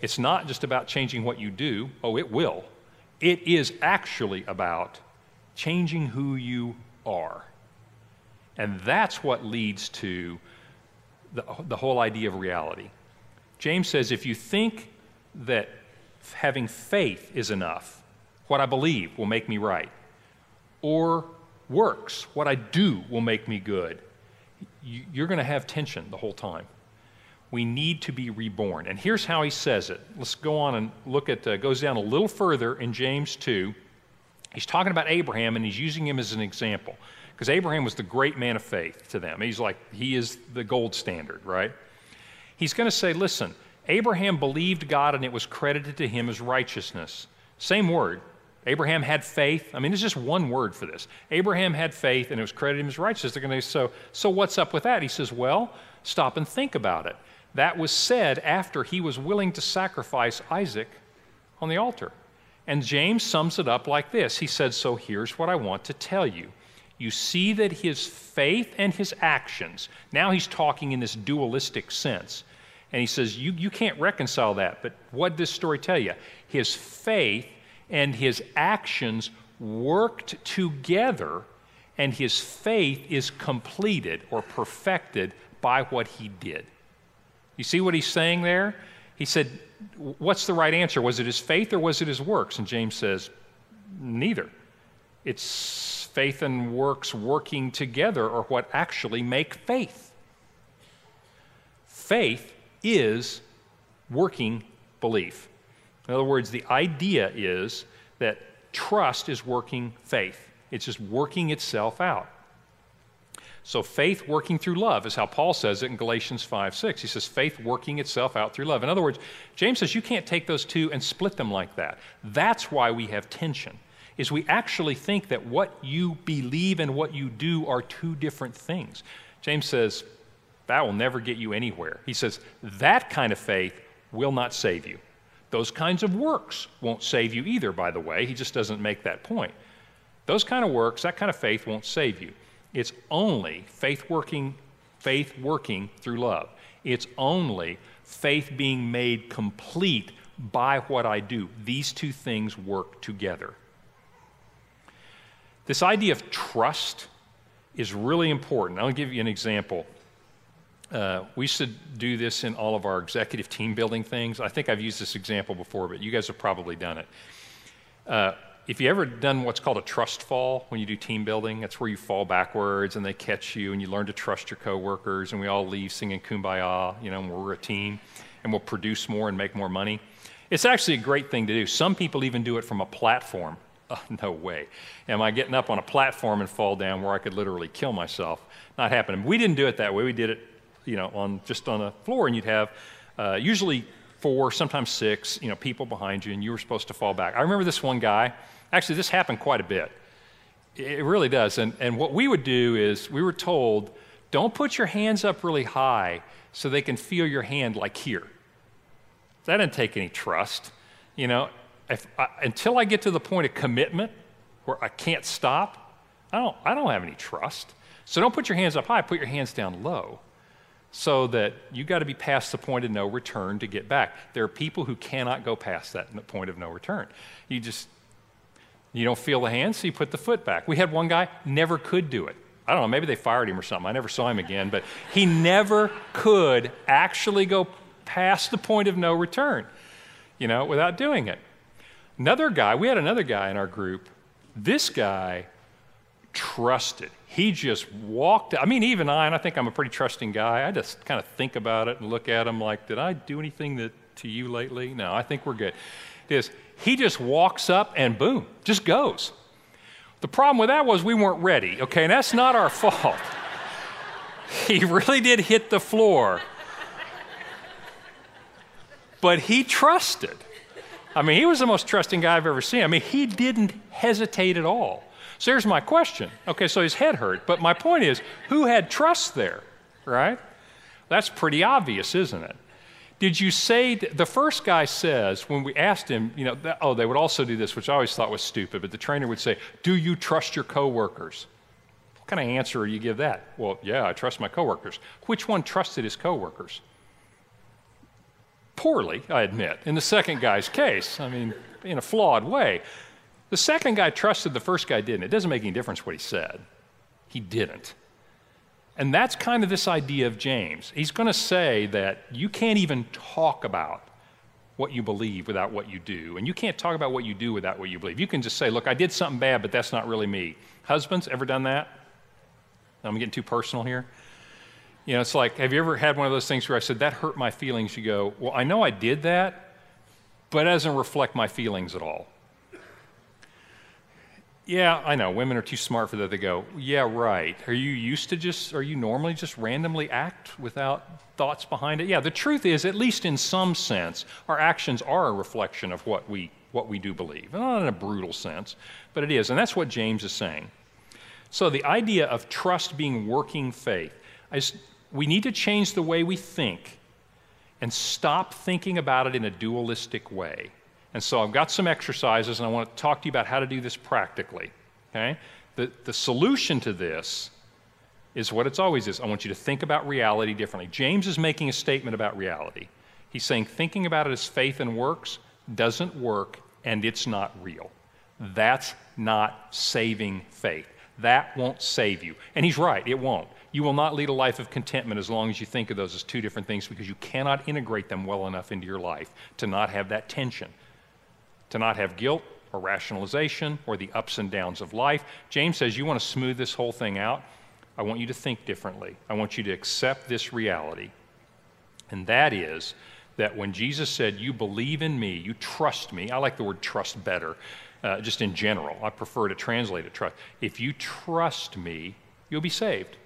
It's not just about changing what you do, oh, it will. It is actually about changing who you are. And that's what leads to the, the whole idea of reality. James says if you think that having faith is enough, what I believe will make me right, or works, what I do will make me good, you're going to have tension the whole time. We need to be reborn. And here's how he says it. Let's go on and look at, uh, goes down a little further in James 2. He's talking about Abraham and he's using him as an example because Abraham was the great man of faith to them. He's like, he is the gold standard, right? He's going to say, listen, Abraham believed God and it was credited to him as righteousness. Same word, Abraham had faith. I mean, it's just one word for this. Abraham had faith and it was credited him as righteousness. They're going to say, so, so what's up with that? He says, well, Stop and think about it. That was said after he was willing to sacrifice Isaac on the altar. And James sums it up like this He said, So here's what I want to tell you. You see that his faith and his actions, now he's talking in this dualistic sense. And he says, You, you can't reconcile that. But what does this story tell you? His faith and his actions worked together, and his faith is completed or perfected by what he did. You see what he's saying there? He said, What's the right answer? Was it his faith or was it his works? And James says, Neither. It's faith and works working together are what actually make faith. Faith is working belief. In other words, the idea is that trust is working faith, it's just working itself out. So, faith working through love is how Paul says it in Galatians 5 6. He says, faith working itself out through love. In other words, James says you can't take those two and split them like that. That's why we have tension, is we actually think that what you believe and what you do are two different things. James says, that will never get you anywhere. He says, that kind of faith will not save you. Those kinds of works won't save you either, by the way. He just doesn't make that point. Those kind of works, that kind of faith won't save you. It's only faith working, faith working through love. It's only faith being made complete by what I do. These two things work together. This idea of trust is really important. I'll give you an example. Uh, we should do this in all of our executive team building things. I think I've used this example before, but you guys have probably done it. Uh, if you ever done what's called a trust fall when you do team building, that's where you fall backwards and they catch you and you learn to trust your coworkers and we all leave singing kumbaya, you know, we're a team and we'll produce more and make more money. It's actually a great thing to do. Some people even do it from a platform. Oh, no way. Am I getting up on a platform and fall down where I could literally kill myself? Not happening. We didn't do it that way. We did it, you know, on just on a floor and you'd have uh, usually four, sometimes six, you know, people behind you and you were supposed to fall back. I remember this one guy Actually, this happened quite a bit. It really does. And, and what we would do is we were told, don't put your hands up really high so they can feel your hand like here. That didn't take any trust. You know, I, until I get to the point of commitment where I can't stop, I don't, I don't have any trust. So don't put your hands up high, put your hands down low so that you got to be past the point of no return to get back. There are people who cannot go past that point of no return. You just you don't feel the hand, so you put the foot back. We had one guy never could do it. I don't know, maybe they fired him or something. I never saw him again, but he never could actually go past the point of no return, you know, without doing it. Another guy, we had another guy in our group. This guy trusted. He just walked. I mean, even I, and I think I'm a pretty trusting guy, I just kind of think about it and look at him like, did I do anything that, to you lately? No, I think we're good. It is he just walks up and boom, just goes. The problem with that was we weren't ready, okay? And that's not our fault. he really did hit the floor. But he trusted. I mean, he was the most trusting guy I've ever seen. I mean, he didn't hesitate at all. So here's my question. Okay, so his head hurt, but my point is who had trust there, right? That's pretty obvious, isn't it? Did you say, the first guy says, when we asked him, you know, oh, they would also do this, which I always thought was stupid, but the trainer would say, Do you trust your coworkers? What kind of answer do you give that? Well, yeah, I trust my coworkers. Which one trusted his coworkers? Poorly, I admit, in the second guy's case. I mean, in a flawed way. The second guy trusted, the first guy didn't. It doesn't make any difference what he said. He didn't. And that's kind of this idea of James. He's going to say that you can't even talk about what you believe without what you do. And you can't talk about what you do without what you believe. You can just say, look, I did something bad, but that's not really me. Husbands, ever done that? I'm getting too personal here. You know, it's like, have you ever had one of those things where I said, that hurt my feelings? You go, well, I know I did that, but it doesn't reflect my feelings at all. Yeah, I know. Women are too smart for that. They go, yeah, right. Are you used to just, are you normally just randomly act without thoughts behind it? Yeah, the truth is, at least in some sense, our actions are a reflection of what we, what we do believe. Not in a brutal sense, but it is. And that's what James is saying. So the idea of trust being working faith, we need to change the way we think and stop thinking about it in a dualistic way. And so I've got some exercises, and I want to talk to you about how to do this practically. Okay? The, the solution to this is what it's always is. I want you to think about reality differently. James is making a statement about reality. He's saying thinking about it as faith and works doesn't work and it's not real. That's not saving faith. That won't save you. And he's right, it won't. You will not lead a life of contentment as long as you think of those as two different things because you cannot integrate them well enough into your life to not have that tension, to not have guilt or rationalization or the ups and downs of life. James says, You want to smooth this whole thing out? I want you to think differently. I want you to accept this reality. And that is that when Jesus said, You believe in me, you trust me, I like the word trust better, uh, just in general. I prefer to translate it trust. If you trust me, you'll be saved.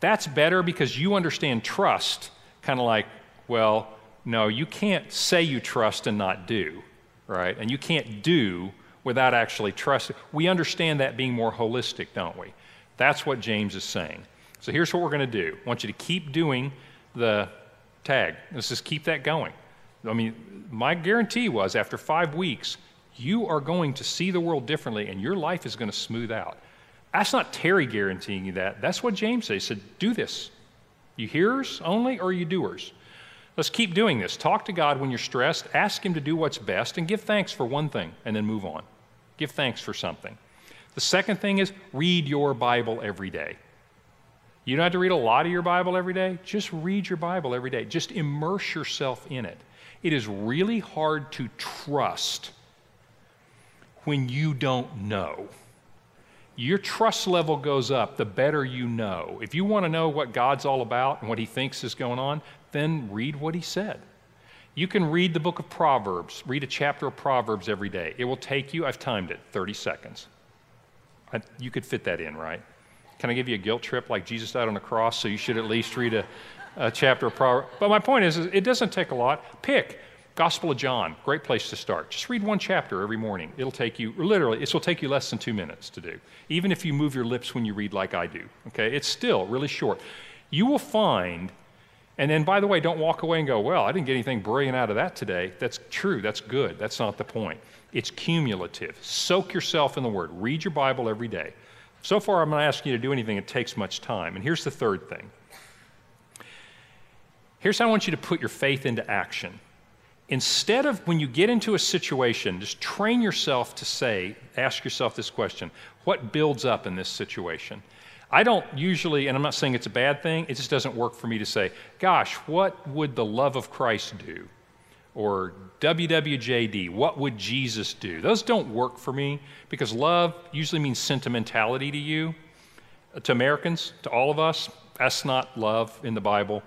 That's better because you understand trust, kind of like, well, no, you can't say you trust and not do, right? And you can't do without actually trusting. We understand that being more holistic, don't we? That's what James is saying. So here's what we're going to do I want you to keep doing the tag. Let's just keep that going. I mean, my guarantee was after five weeks, you are going to see the world differently and your life is going to smooth out. That's not Terry guaranteeing you that. That's what James said. He said, Do this. You hearers only or you doers? Let's keep doing this. Talk to God when you're stressed. Ask Him to do what's best and give thanks for one thing and then move on. Give thanks for something. The second thing is read your Bible every day. You don't have to read a lot of your Bible every day. Just read your Bible every day. Just immerse yourself in it. It is really hard to trust when you don't know your trust level goes up the better you know. If you want to know what God's all about and what He thinks is going on, then read what He said. You can read the book of Proverbs, read a chapter of Proverbs every day. It will take you, I've timed it, 30 seconds. I, you could fit that in, right? Can I give you a guilt trip like Jesus died on the cross? So you should at least read a, a chapter of Proverbs. But my point is, is, it doesn't take a lot. Pick Gospel of John, great place to start. Just read one chapter every morning. It'll take you, literally, it will take you less than two minutes to do, even if you move your lips when you read like I do. Okay? It's still really short. You will find, and then by the way, don't walk away and go, well, I didn't get anything brilliant out of that today. That's true. That's good. That's not the point. It's cumulative. Soak yourself in the Word. Read your Bible every day. So far, I'm not asking you to do anything that takes much time. And here's the third thing. Here's how I want you to put your faith into action instead of when you get into a situation, just train yourself to say, ask yourself this question what builds up in this situation? I don't usually, and I'm not saying it's a bad thing, it just doesn't work for me to say, gosh, what would the love of Christ do? Or WWJD, what would Jesus do? Those don't work for me because love usually means sentimentality to you, to Americans, to all of us. That's not love in the Bible.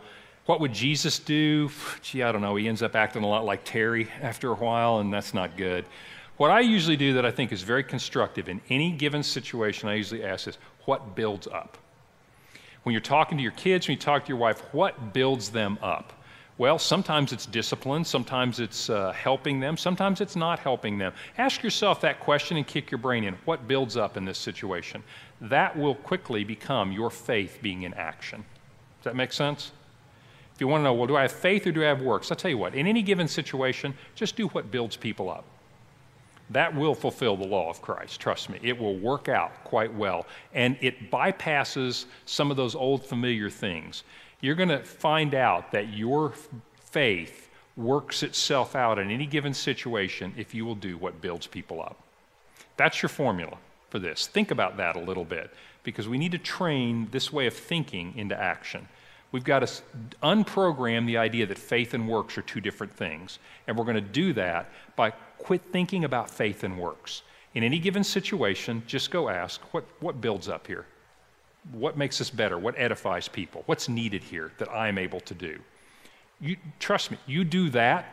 What would Jesus do? Gee, I don't know. He ends up acting a lot like Terry after a while, and that's not good. What I usually do that I think is very constructive in any given situation, I usually ask is, what builds up? When you're talking to your kids, when you talk to your wife, what builds them up? Well, sometimes it's discipline, sometimes it's uh, helping them, sometimes it's not helping them. Ask yourself that question and kick your brain in. What builds up in this situation? That will quickly become your faith being in action. Does that make sense? If you want to know, well, do I have faith or do I have works? I'll tell you what, in any given situation, just do what builds people up. That will fulfill the law of Christ, trust me. It will work out quite well. And it bypasses some of those old familiar things. You're going to find out that your faith works itself out in any given situation if you will do what builds people up. That's your formula for this. Think about that a little bit because we need to train this way of thinking into action. We've got to unprogram the idea that faith and works are two different things. And we're going to do that by quit thinking about faith and works. In any given situation, just go ask what, what builds up here? What makes us better? What edifies people? What's needed here that I'm able to do? You, trust me, you do that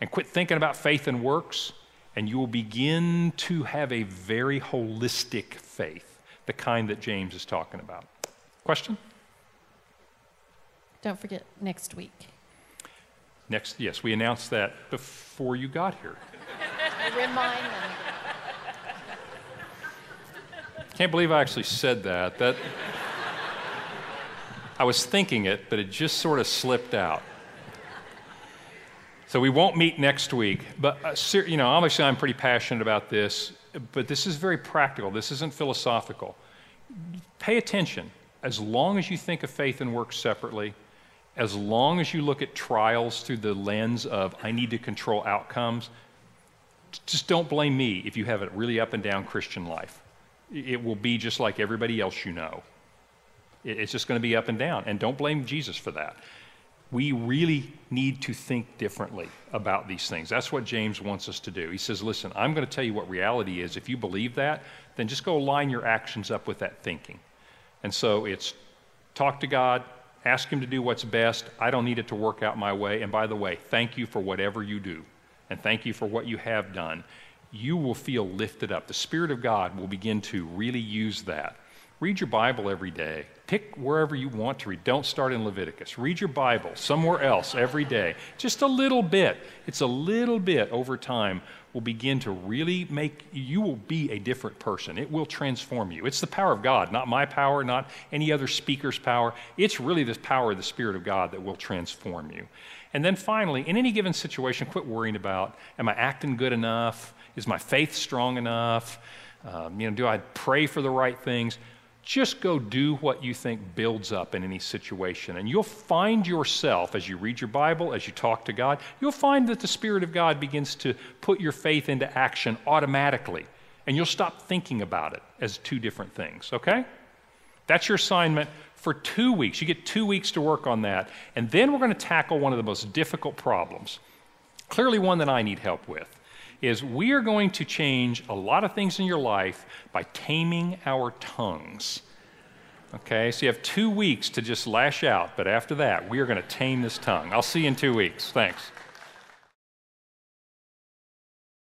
and quit thinking about faith and works, and you will begin to have a very holistic faith, the kind that James is talking about. Question? Don't forget next week. Next, yes, we announced that before you got here. Them. Can't believe I actually said that. That I was thinking it, but it just sort of slipped out. So we won't meet next week. But, uh, you know, obviously I'm pretty passionate about this, but this is very practical. This isn't philosophical. Pay attention. As long as you think of faith and works separately, as long as you look at trials through the lens of, I need to control outcomes, just don't blame me if you have a really up and down Christian life. It will be just like everybody else you know. It's just going to be up and down. And don't blame Jesus for that. We really need to think differently about these things. That's what James wants us to do. He says, Listen, I'm going to tell you what reality is. If you believe that, then just go line your actions up with that thinking. And so it's talk to God, ask Him to do what's best. I don't need it to work out my way. And by the way, thank you for whatever you do, and thank you for what you have done. You will feel lifted up. The Spirit of God will begin to really use that. Read your Bible every day. Pick wherever you want to read. Don't start in Leviticus. Read your Bible somewhere else every day. Just a little bit. It's a little bit over time will begin to really make you will be a different person. It will transform you. It's the power of God, not my power, not any other speaker's power. It's really the power of the Spirit of God that will transform you. And then finally, in any given situation, quit worrying about am I acting good enough? Is my faith strong enough? Um, you know, do I pray for the right things? just go do what you think builds up in any situation. And you'll find yourself, as you read your Bible, as you talk to God, you'll find that the Spirit of God begins to put your faith into action automatically. And you'll stop thinking about it as two different things, okay? That's your assignment for two weeks. You get two weeks to work on that. And then we're going to tackle one of the most difficult problems, clearly one that I need help with is we are going to change a lot of things in your life by taming our tongues. Okay, so you have two weeks to just lash out, but after that, we are going to tame this tongue. I'll see you in two weeks. Thanks.